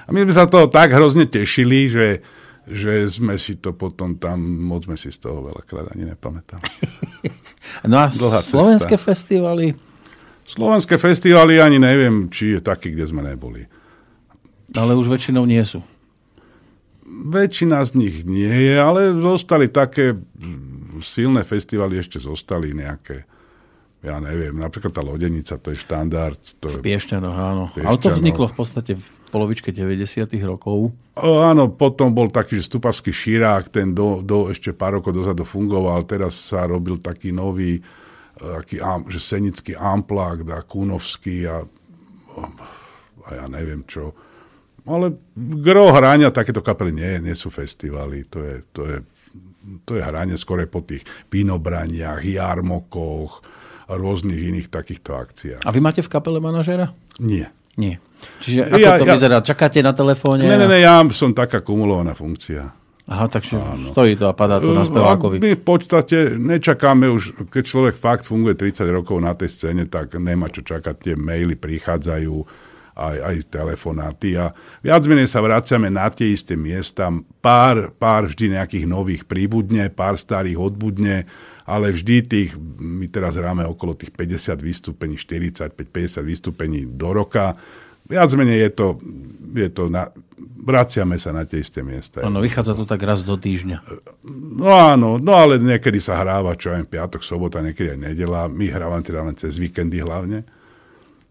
A my sme sa toho tak hrozne tešili, že, že sme si to potom tam, moc sme si z toho veľakrát ani nepamätali. no a Dlhá slovenské cesta. festivaly? Slovenské festivaly ani neviem, či je taký, kde sme neboli. Ale už väčšinou nie sú. Väčšina z nich nie je, ale zostali také mm, silné festivaly, ešte zostali nejaké ja neviem, napríklad tá lodenica, to je štandard. To V je, Piešťanoch, áno. Piešťanoch. Ale to vzniklo v podstate v polovičke 90 rokov. o, áno, potom bol taký, že stupavský širák, ten do, do, ešte pár rokov dozadu fungoval, teraz sa robil taký nový, e, aký, am- že senický amplák, a kúnovský a, a ja neviem čo. Ale gro hrania takéto kapely nie, nie sú festivaly, to je, to je, to je hranie skore po tých pinobraniach, jarmokoch, a rôznych iných takýchto akciách. A vy máte v kapele manažera? Nie. Nie. Čiže ako Ja- to ja- vyzerá? Čakáte na telefóne? Ne, ne, ne, ja som taká kumulovaná funkcia. Aha, takže stojí to a padá to na spevákovi. My v podstate nečakáme už, keď človek fakt funguje 30 rokov na tej scéne, tak nemá čo čakať, tie maily prichádzajú, aj, aj telefonáty a viac menej sa vraciame na tie isté miesta, pár, pár vždy nejakých nových príbudne, pár starých odbudne, ale vždy tých, my teraz hráme okolo tých 50 vystúpení, 45-50 vystúpení do roka, viac menej je to, je to na, vraciame sa na tie isté miesta. Áno, vychádza to tak raz do týždňa. No áno, no ale niekedy sa hráva, čo aj piatok, sobota, niekedy aj nedela. My hrávame teda len cez víkendy hlavne.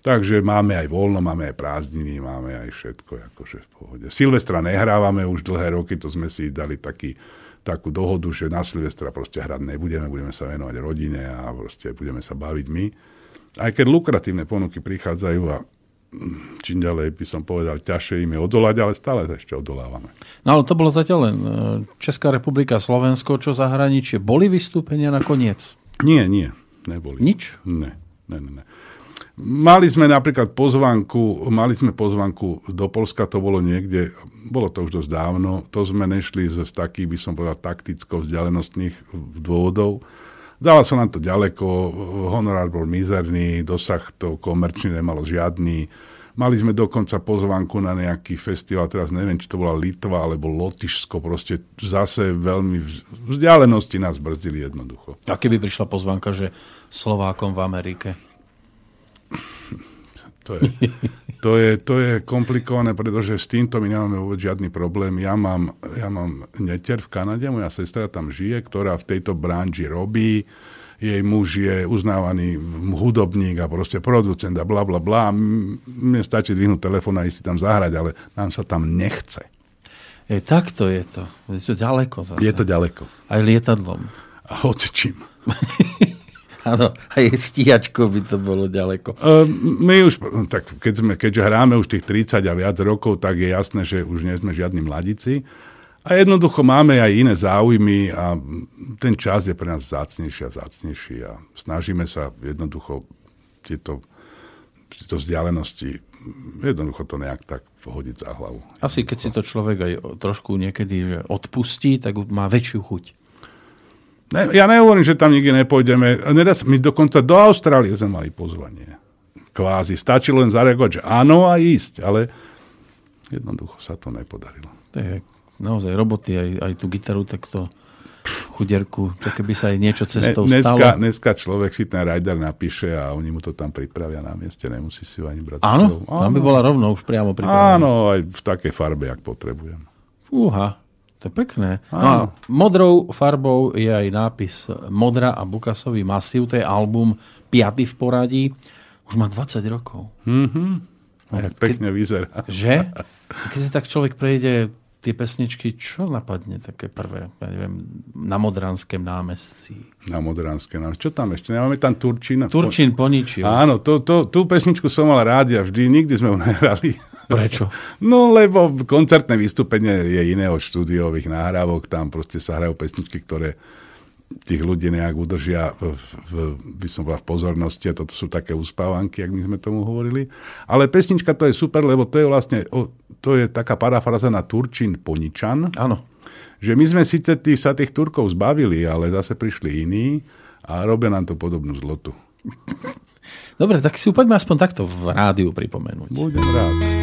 Takže máme aj voľno, máme aj prázdniny, máme aj všetko akože v pohode. Silvestra nehrávame už dlhé roky, to sme si dali taký, takú dohodu, že na Silvestra proste hrať nebudeme, budeme sa venovať rodine a proste budeme sa baviť my. Aj keď lukratívne ponuky prichádzajú a mm, čím ďalej by som povedal, ťažšie im je odolať, ale stále ešte odolávame. No ale to bolo zatiaľ len e, Česká republika, Slovensko, čo zahraničie. Boli vystúpenia nakoniec? Nie, nie, neboli. Nič? Ne, ne, ne, ne. Mali sme napríklad pozvanku, mali sme pozvanku do Polska, to bolo niekde, bolo to už dosť dávno, to sme nešli z, z takých, by som povedal, takticko-vzdialenostných dôvodov. Dalo sa nám to ďaleko, honorár bol mizerný, dosah to komerčný nemalo žiadny. Mali sme dokonca pozvanku na nejaký festival, teraz neviem, či to bola Litva alebo Lotyšsko, proste zase veľmi vz- vzdialenosti nás brzdili jednoducho. A keby prišla pozvanka, že Slovákom v Amerike? To je, to, je, to je komplikované, pretože s týmto my nemáme vôbec žiadny problém. Ja mám, ja mám neter v Kanade, moja sestra tam žije, ktorá v tejto branži robí. Jej muž je uznávaný hudobník a proste producent a bla bla bla. Mne stačí dvihnúť telefón a ísť si tam zahrať, ale nám sa tam nechce. Je, takto je to. Je to ďaleko zase. Je to ďaleko. Aj lietadlom. A hoci čím. Áno, aj stíhačkou by to bolo ďaleko. Uh, my už, tak keď sme, keďže hráme už tých 30 a viac rokov, tak je jasné, že už nie sme žiadni mladíci. A jednoducho máme aj iné záujmy a ten čas je pre nás vzácnejší a vzácnejší a snažíme sa jednoducho tieto, tieto vzdialenosti jednoducho to nejak tak pohodiť za hlavu. Asi keď si to človek aj trošku niekedy že odpustí, tak má väčšiu chuť. Ne, ja nehovorím, že tam nikdy nepôjdeme. Sa- My dokonca do Austrálie sme mali pozvanie. Kvázi. Stačilo len zareagovať, že áno a ísť, ale jednoducho sa to nepodarilo. To je naozaj roboty, aj, aj tú gitaru takto chuderku, čo keby sa aj niečo Ne, cestou dneska, stalo. dneska človek si ten rider napíše a oni mu to tam pripravia na mieste, nemusí si ho ani brať. Áno, sebou. tam by bola rovno už priamo pripravená. Áno, aj v takej farbe, jak potrebujem. Fúha, to je pekné. No a modrou farbou je aj nápis Modra a Bukasový masív, to je album piaty v poradí. Už má 20 rokov. A jak pekne vyzerá. Že? Keď si tak človek prejde tie pesničky, čo napadne také prvé? Ja neviem, na Modranském námestí. Na Modranské. No, čo tam ešte? Nemáme tam Turčín. Turčín poničil. Áno, to, to, tú pesničku som mal rád ja vždy, nikdy sme ju nehrali. Prečo? No, lebo koncertné vystúpenie je iné od štúdiových nahrávok, tam proste sa hrajú pesničky, ktoré tých ľudí nejak udržia v, v, by som povedal, v pozornosti a toto sú také uspávanky, jak my sme tomu hovorili. Ale pesnička to je super, lebo to je vlastne, o, to je taká parafraza na Turčín Poničan, Áno. že my sme síce tých, sa tých Turkov zbavili, ale zase prišli iní a robia nám to podobnú zlotu. Dobre, tak si ju poďme aspoň takto v rádiu pripomenúť. Budem rád.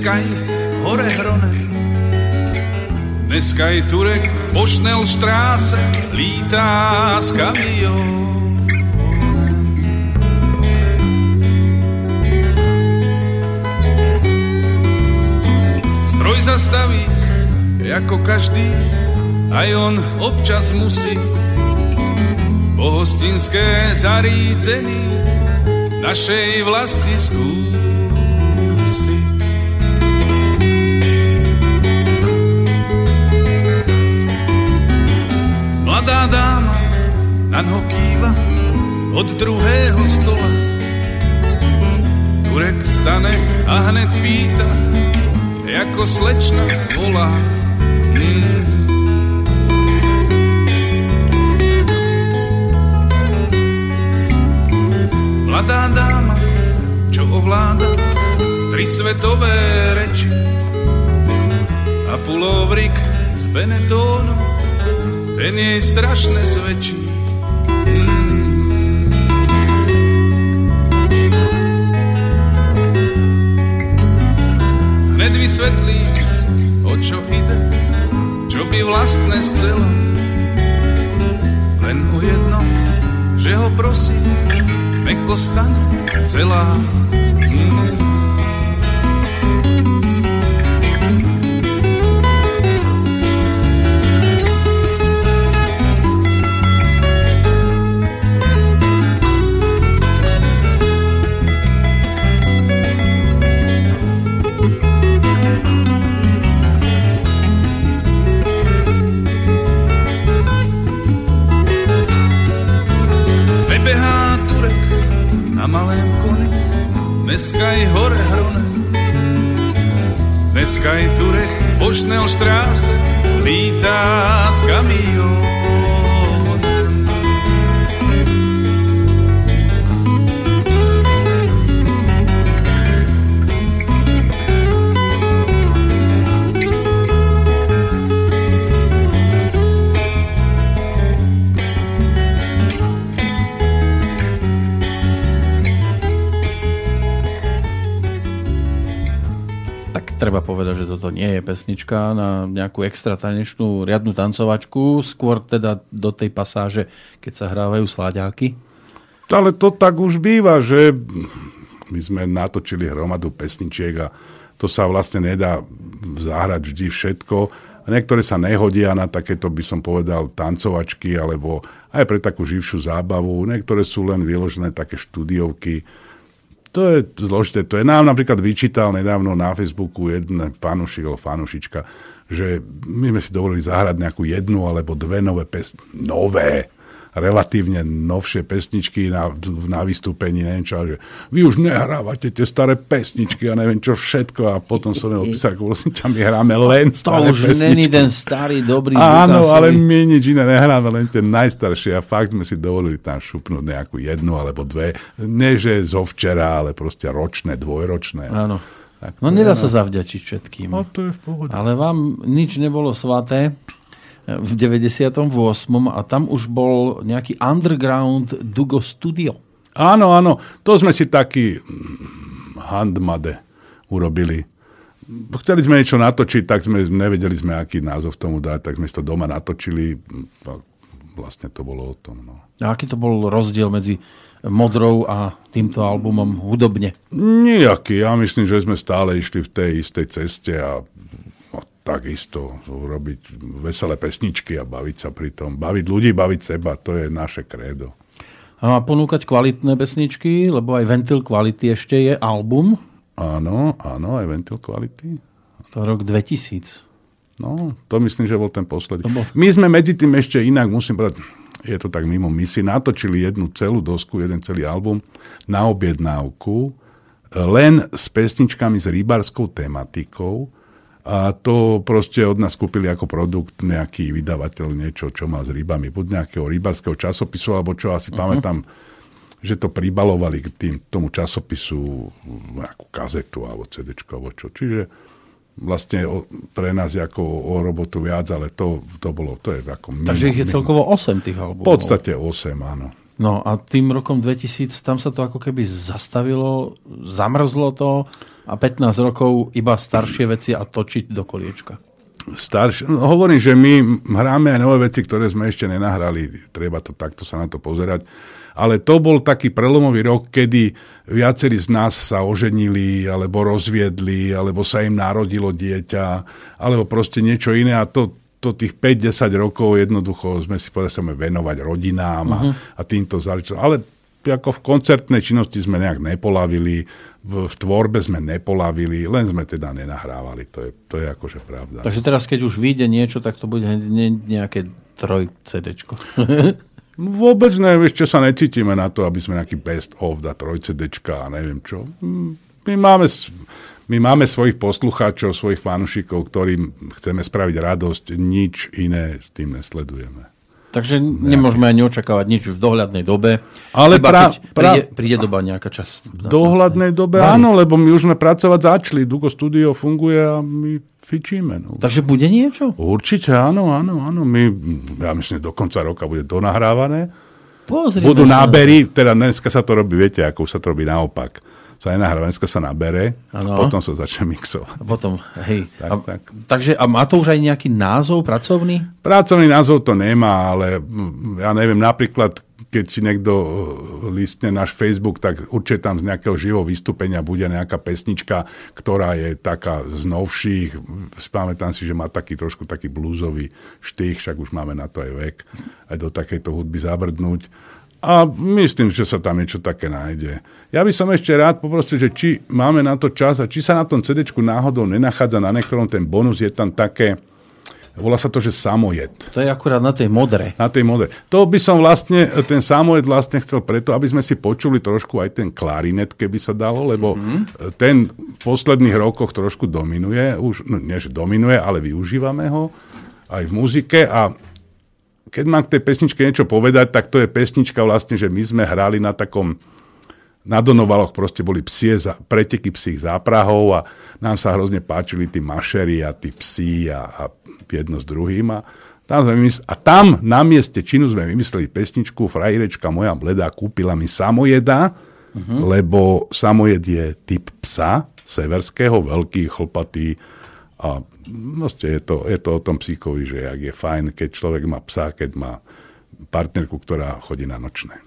Dneska je hore hronem. Dneska je Turek po štráse, lítá s kamión. Stroj zastaví, ako každý, aj on občas musí po hostinské zarídzení našej vlasti skúsiť. Dáma na ňo kýva od druhého stola. Turek stane a hned pýta, ako slečna volá. Mm. Mladá dáma, čo ovláda tri svetové reči a pulovrik z Benetónu, ten jej strašne svedčí. Hned vysvetlí, o čo ide, čo by vlastne scela. Len o jedno, že ho prosí, nech ostane celá. Turek po štráse, lítá s kamión. Že toto nie je pesnička na nejakú extra tanečnú riadnu tancovačku, skôr teda do tej pasáže, keď sa hrávajú sláďáky. Ale to tak už býva, že my sme natočili hromadu pesničiek a to sa vlastne nedá zahrať vždy všetko. A niektoré sa nehodia na takéto, by som povedal, tancovačky, alebo aj pre takú živšiu zábavu. Niektoré sú len vyložené také štúdiovky. To je zložité. To je nám napríklad vyčítal nedávno na Facebooku jeden fanušik alebo fanušička, že my sme si dovolili zahrať nejakú jednu alebo dve nové pesničky. Nové! Relatívne novšie pesničky na, na vystúpení, neviem čo, že vy už nehrávate tie staré pesničky a neviem čo všetko a potom som odpísal, ako vlastne čo my hráme len To staré už pesničky. není ten starý, dobrý Áno, ale my nič iné nehráme, len tie najstaršie a fakt sme si dovolili tam šupnúť nejakú jednu alebo dve. Nie, že zo včera, ale proste ročné, dvojročné. Áno. Tak No to nedá je, sa zavďačiť všetkým. No to je v pohode. Ale vám nič nebolo svaté v 98. a tam už bol nejaký underground Dugo Studio. Áno, áno, to sme si taký mm, handmade urobili. Chceli sme niečo natočiť, tak sme nevedeli sme, aký názov tomu dať, tak sme si to doma natočili. Vlastne to bolo o tom. No. A aký to bol rozdiel medzi Modrou a týmto albumom hudobne? Nijaký. Ja myslím, že sme stále išli v tej istej ceste a takisto urobiť veselé pesničky a baviť sa pri tom. Baviť ľudí, baviť seba, to je naše krédo. A ponúkať kvalitné pesničky, lebo aj Ventil Quality ešte je album. Áno, áno, aj Ventil Quality. To rok 2000. No, to myslím, že bol ten posledný. Bol- My sme medzi tým ešte inak, musím povedať, je to tak mimo, my si natočili jednu celú dosku, jeden celý album na objednávku, len s pesničkami s rybárskou tematikou a to proste od nás kúpili ako produkt nejaký vydavateľ, niečo, čo má s rybami, buď nejakého rybárskeho časopisu, alebo čo asi uh-huh. pamätám, že to pribalovali k tým, tomu časopisu nejakú kazetu alebo CD, alebo čo. Čiže vlastne o, pre nás je ako o robotu viac, ale to, to bolo, to je ako... Takže ich je celkovo 8 tých albumov. V podstate 8, áno. No a tým rokom 2000 tam sa to ako keby zastavilo, zamrzlo to a 15 rokov iba staršie veci a točiť do koliečka. Starš... No, hovorím, že my hráme aj nové veci, ktoré sme ešte nenahrali. Treba to takto sa na to pozerať. Ale to bol taký prelomový rok, kedy viacerí z nás sa oženili, alebo rozviedli, alebo sa im narodilo dieťa, alebo proste niečo iné. A to, to tých 5-10 rokov jednoducho sme si povedali, venovať rodinám a, uh-huh. a týmto záležitostiam. Ale ako v koncertnej činnosti sme nejak nepolavili, v, v tvorbe sme nepolavili, len sme teda nenahrávali. To je, to je akože pravda. Takže teraz, keď už vyjde niečo, tak to bude ne, nejaké troj CDčko. Vôbec ne, ešte sa necítime na to, aby sme nejaký best of da troj CDčka a neviem čo. My máme my máme svojich poslucháčov, svojich fanúšikov, ktorým chceme spraviť radosť, nič iné s tým nesledujeme. Takže nemôžeme ani očakávať nič v dohľadnej dobe. Ale pra, pra, príde, príde doba nejaká čas. V dohľadnej dobe Mali. áno, lebo my už sme pracovať začali. Dugo Studio funguje a my fičíme. No. Takže bude niečo? Určite áno, áno, áno. My, ja myslím, do konca roka bude donahrávané. Pozrieme Budú nábery, teda dneska sa to robí, viete, ako sa to robí naopak sa nenahrá, dneska sa nabere ano. a potom sa začne mixovať. A potom, hej. Tak, a, tak. Takže a má to už aj nejaký názov pracovný? Pracovný názov to nemá, ale ja neviem, napríklad keď si niekto eh, listne náš Facebook, tak určite tam z nejakého živého vystúpenia bude nejaká pesnička, ktorá je taká z novších. Spamätám si, že má taký trošku taký blúzový štých, však už máme na to aj vek, aj do takejto hudby zabrdnúť. A myslím, že sa tam niečo také nájde. Ja by som ešte rád poprosil, že či máme na to čas a či sa na tom CD náhodou nenachádza na niektorom ten bonus, je tam také, volá sa to, že samojed. To je akurát na tej modre. Na tej modre. To by som vlastne, ten samojed vlastne chcel preto, aby sme si počuli trošku aj ten klarinet, keby sa dalo, lebo mm-hmm. ten v posledných rokoch trošku dominuje, už, no nie, že dominuje, ale využívame ho aj v muzike a keď mám k tej pesničke niečo povedať, tak to je pesnička vlastne, že my sme hrali na takom, na Donovaloch proste boli psie, preteky psích záprahov a nám sa hrozne páčili tí mašery a tí psi a, a jedno s druhým. A tam, sme vymysl- a tam na mieste činu sme vymysleli pesničku Frajrečka moja bledá kúpila mi samojeda, uh-huh. lebo samojed je typ psa severského, veľký, chlpatý a Proste je to, je to o tom psíkovi, že jak je fajn, keď človek má psa, keď má partnerku, ktorá chodí na nočné.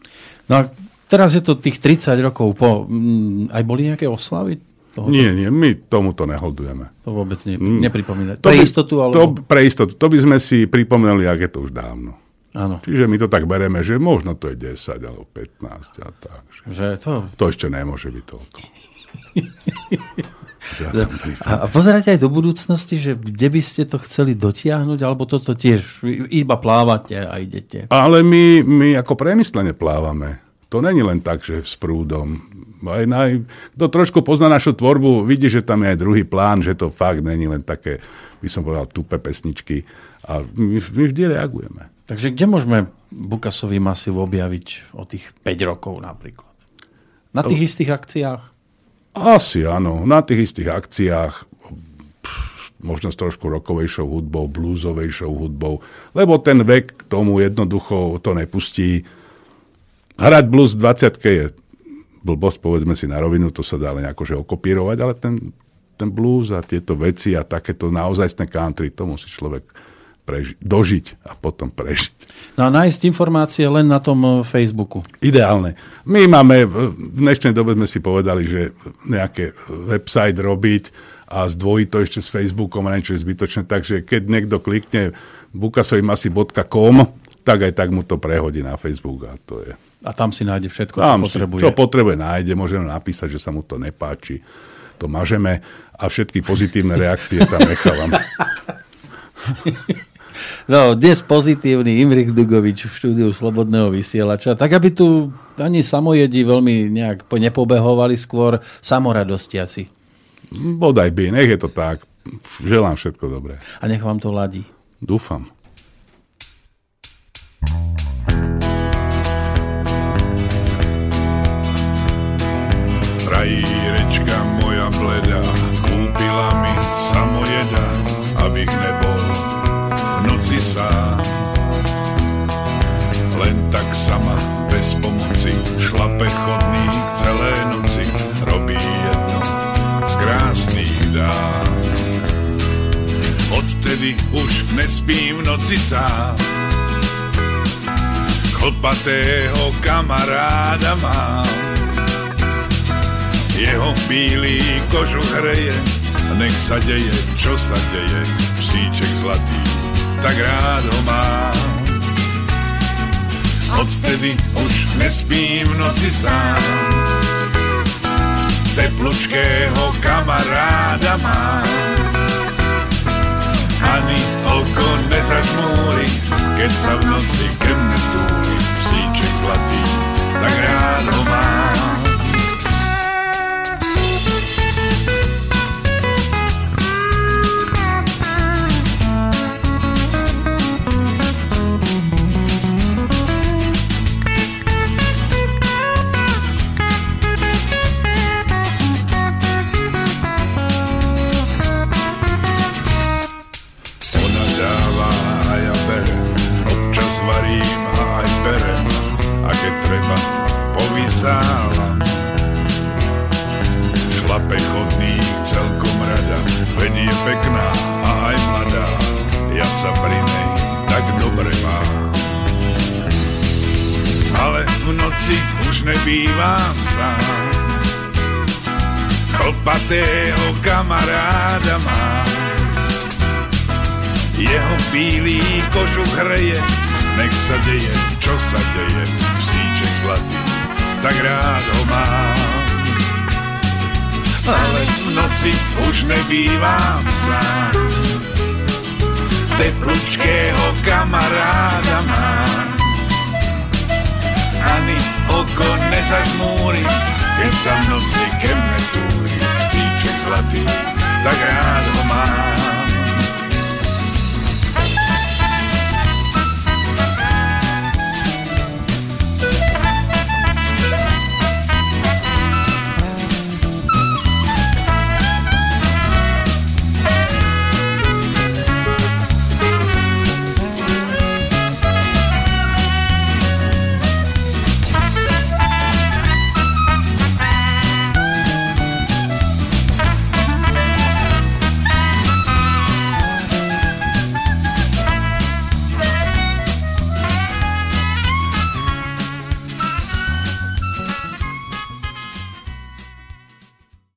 No a teraz je to tých 30 rokov po... Mm, aj boli nejaké oslavy? Tohoto? Nie, nie, my tomuto neholdujeme. To vôbec ne, mm. nepripomínať. Pre istotu? Alebo... To, pre istotu. To by sme si pripomenuli, ak je to už dávno. Áno. Čiže my to tak bereme, že možno to je 10 alebo 15 a tak. Že, že to... to ešte nemôže byť toľko. A, a pozeráte aj do budúcnosti, že kde by ste to chceli dotiahnuť, alebo toto tiež iba plávate a idete? Ale my, my ako premyslene plávame. To není len tak, že s prúdom. Aj naj, kto trošku pozná našu tvorbu, vidí, že tam je aj druhý plán, že to fakt není len také, by som povedal, tupe pesničky. A my, my vždy reagujeme. Takže kde môžeme Bukasový masív objaviť o tých 5 rokov napríklad? Na tých istých akciách? Asi áno, na tých istých akciách, možno s trošku rokovejšou hudbou, bluesovejšou hudbou, lebo ten vek k tomu jednoducho to nepustí. Hrať blues 20 je blbosť, povedzme si na rovinu, to sa dá len akože okopírovať, ale ten, ten blues a tieto veci a takéto naozajstné country, to musí človek preži- dožiť a potom prežiť. No a nájsť informácie len na tom eh, Facebooku. Ideálne. My máme, v dnešnej dobe sme si povedali, že nejaké website robiť a zdvojiť to ešte s Facebookom a niečo je zbytočné, takže keď niekto klikne bukasovimasi.com, tak aj tak mu to prehodí na Facebook a to je. A tam si nájde všetko, čo tam potrebuje. čo potrebuje, nájde, môžeme napísať, že sa mu to nepáči. To mažeme a všetky pozitívne reakcie tam nechávam. No, dnes pozitívny Imrich Dugovič v štúdiu Slobodného vysielača. Tak, aby tu ani samojedi veľmi nejak nepobehovali, skôr samoradosti asi. Bodaj by, nech je to tak. Želám všetko dobré. A nech vám to ladí. Dúfam. Rajírečka moja bleda kúpila mi samojeda, abych noci sám. Len tak sama, bez pomoci, šlape chodník celé noci, robí jedno z krásných dám. Odtedy už nespím v noci sám, chlpatého kamaráda mám. Jeho bílý kožu hreje, nech sa deje, čo sa deje, psíček zlatý, tak rád ho mám. Odtedy už nespím v noci sám, teplučkého kamaráda mám. Ani oko nezažmúri, keď sa v noci ke mne túli, psíček zlatý, tak rád ho mám.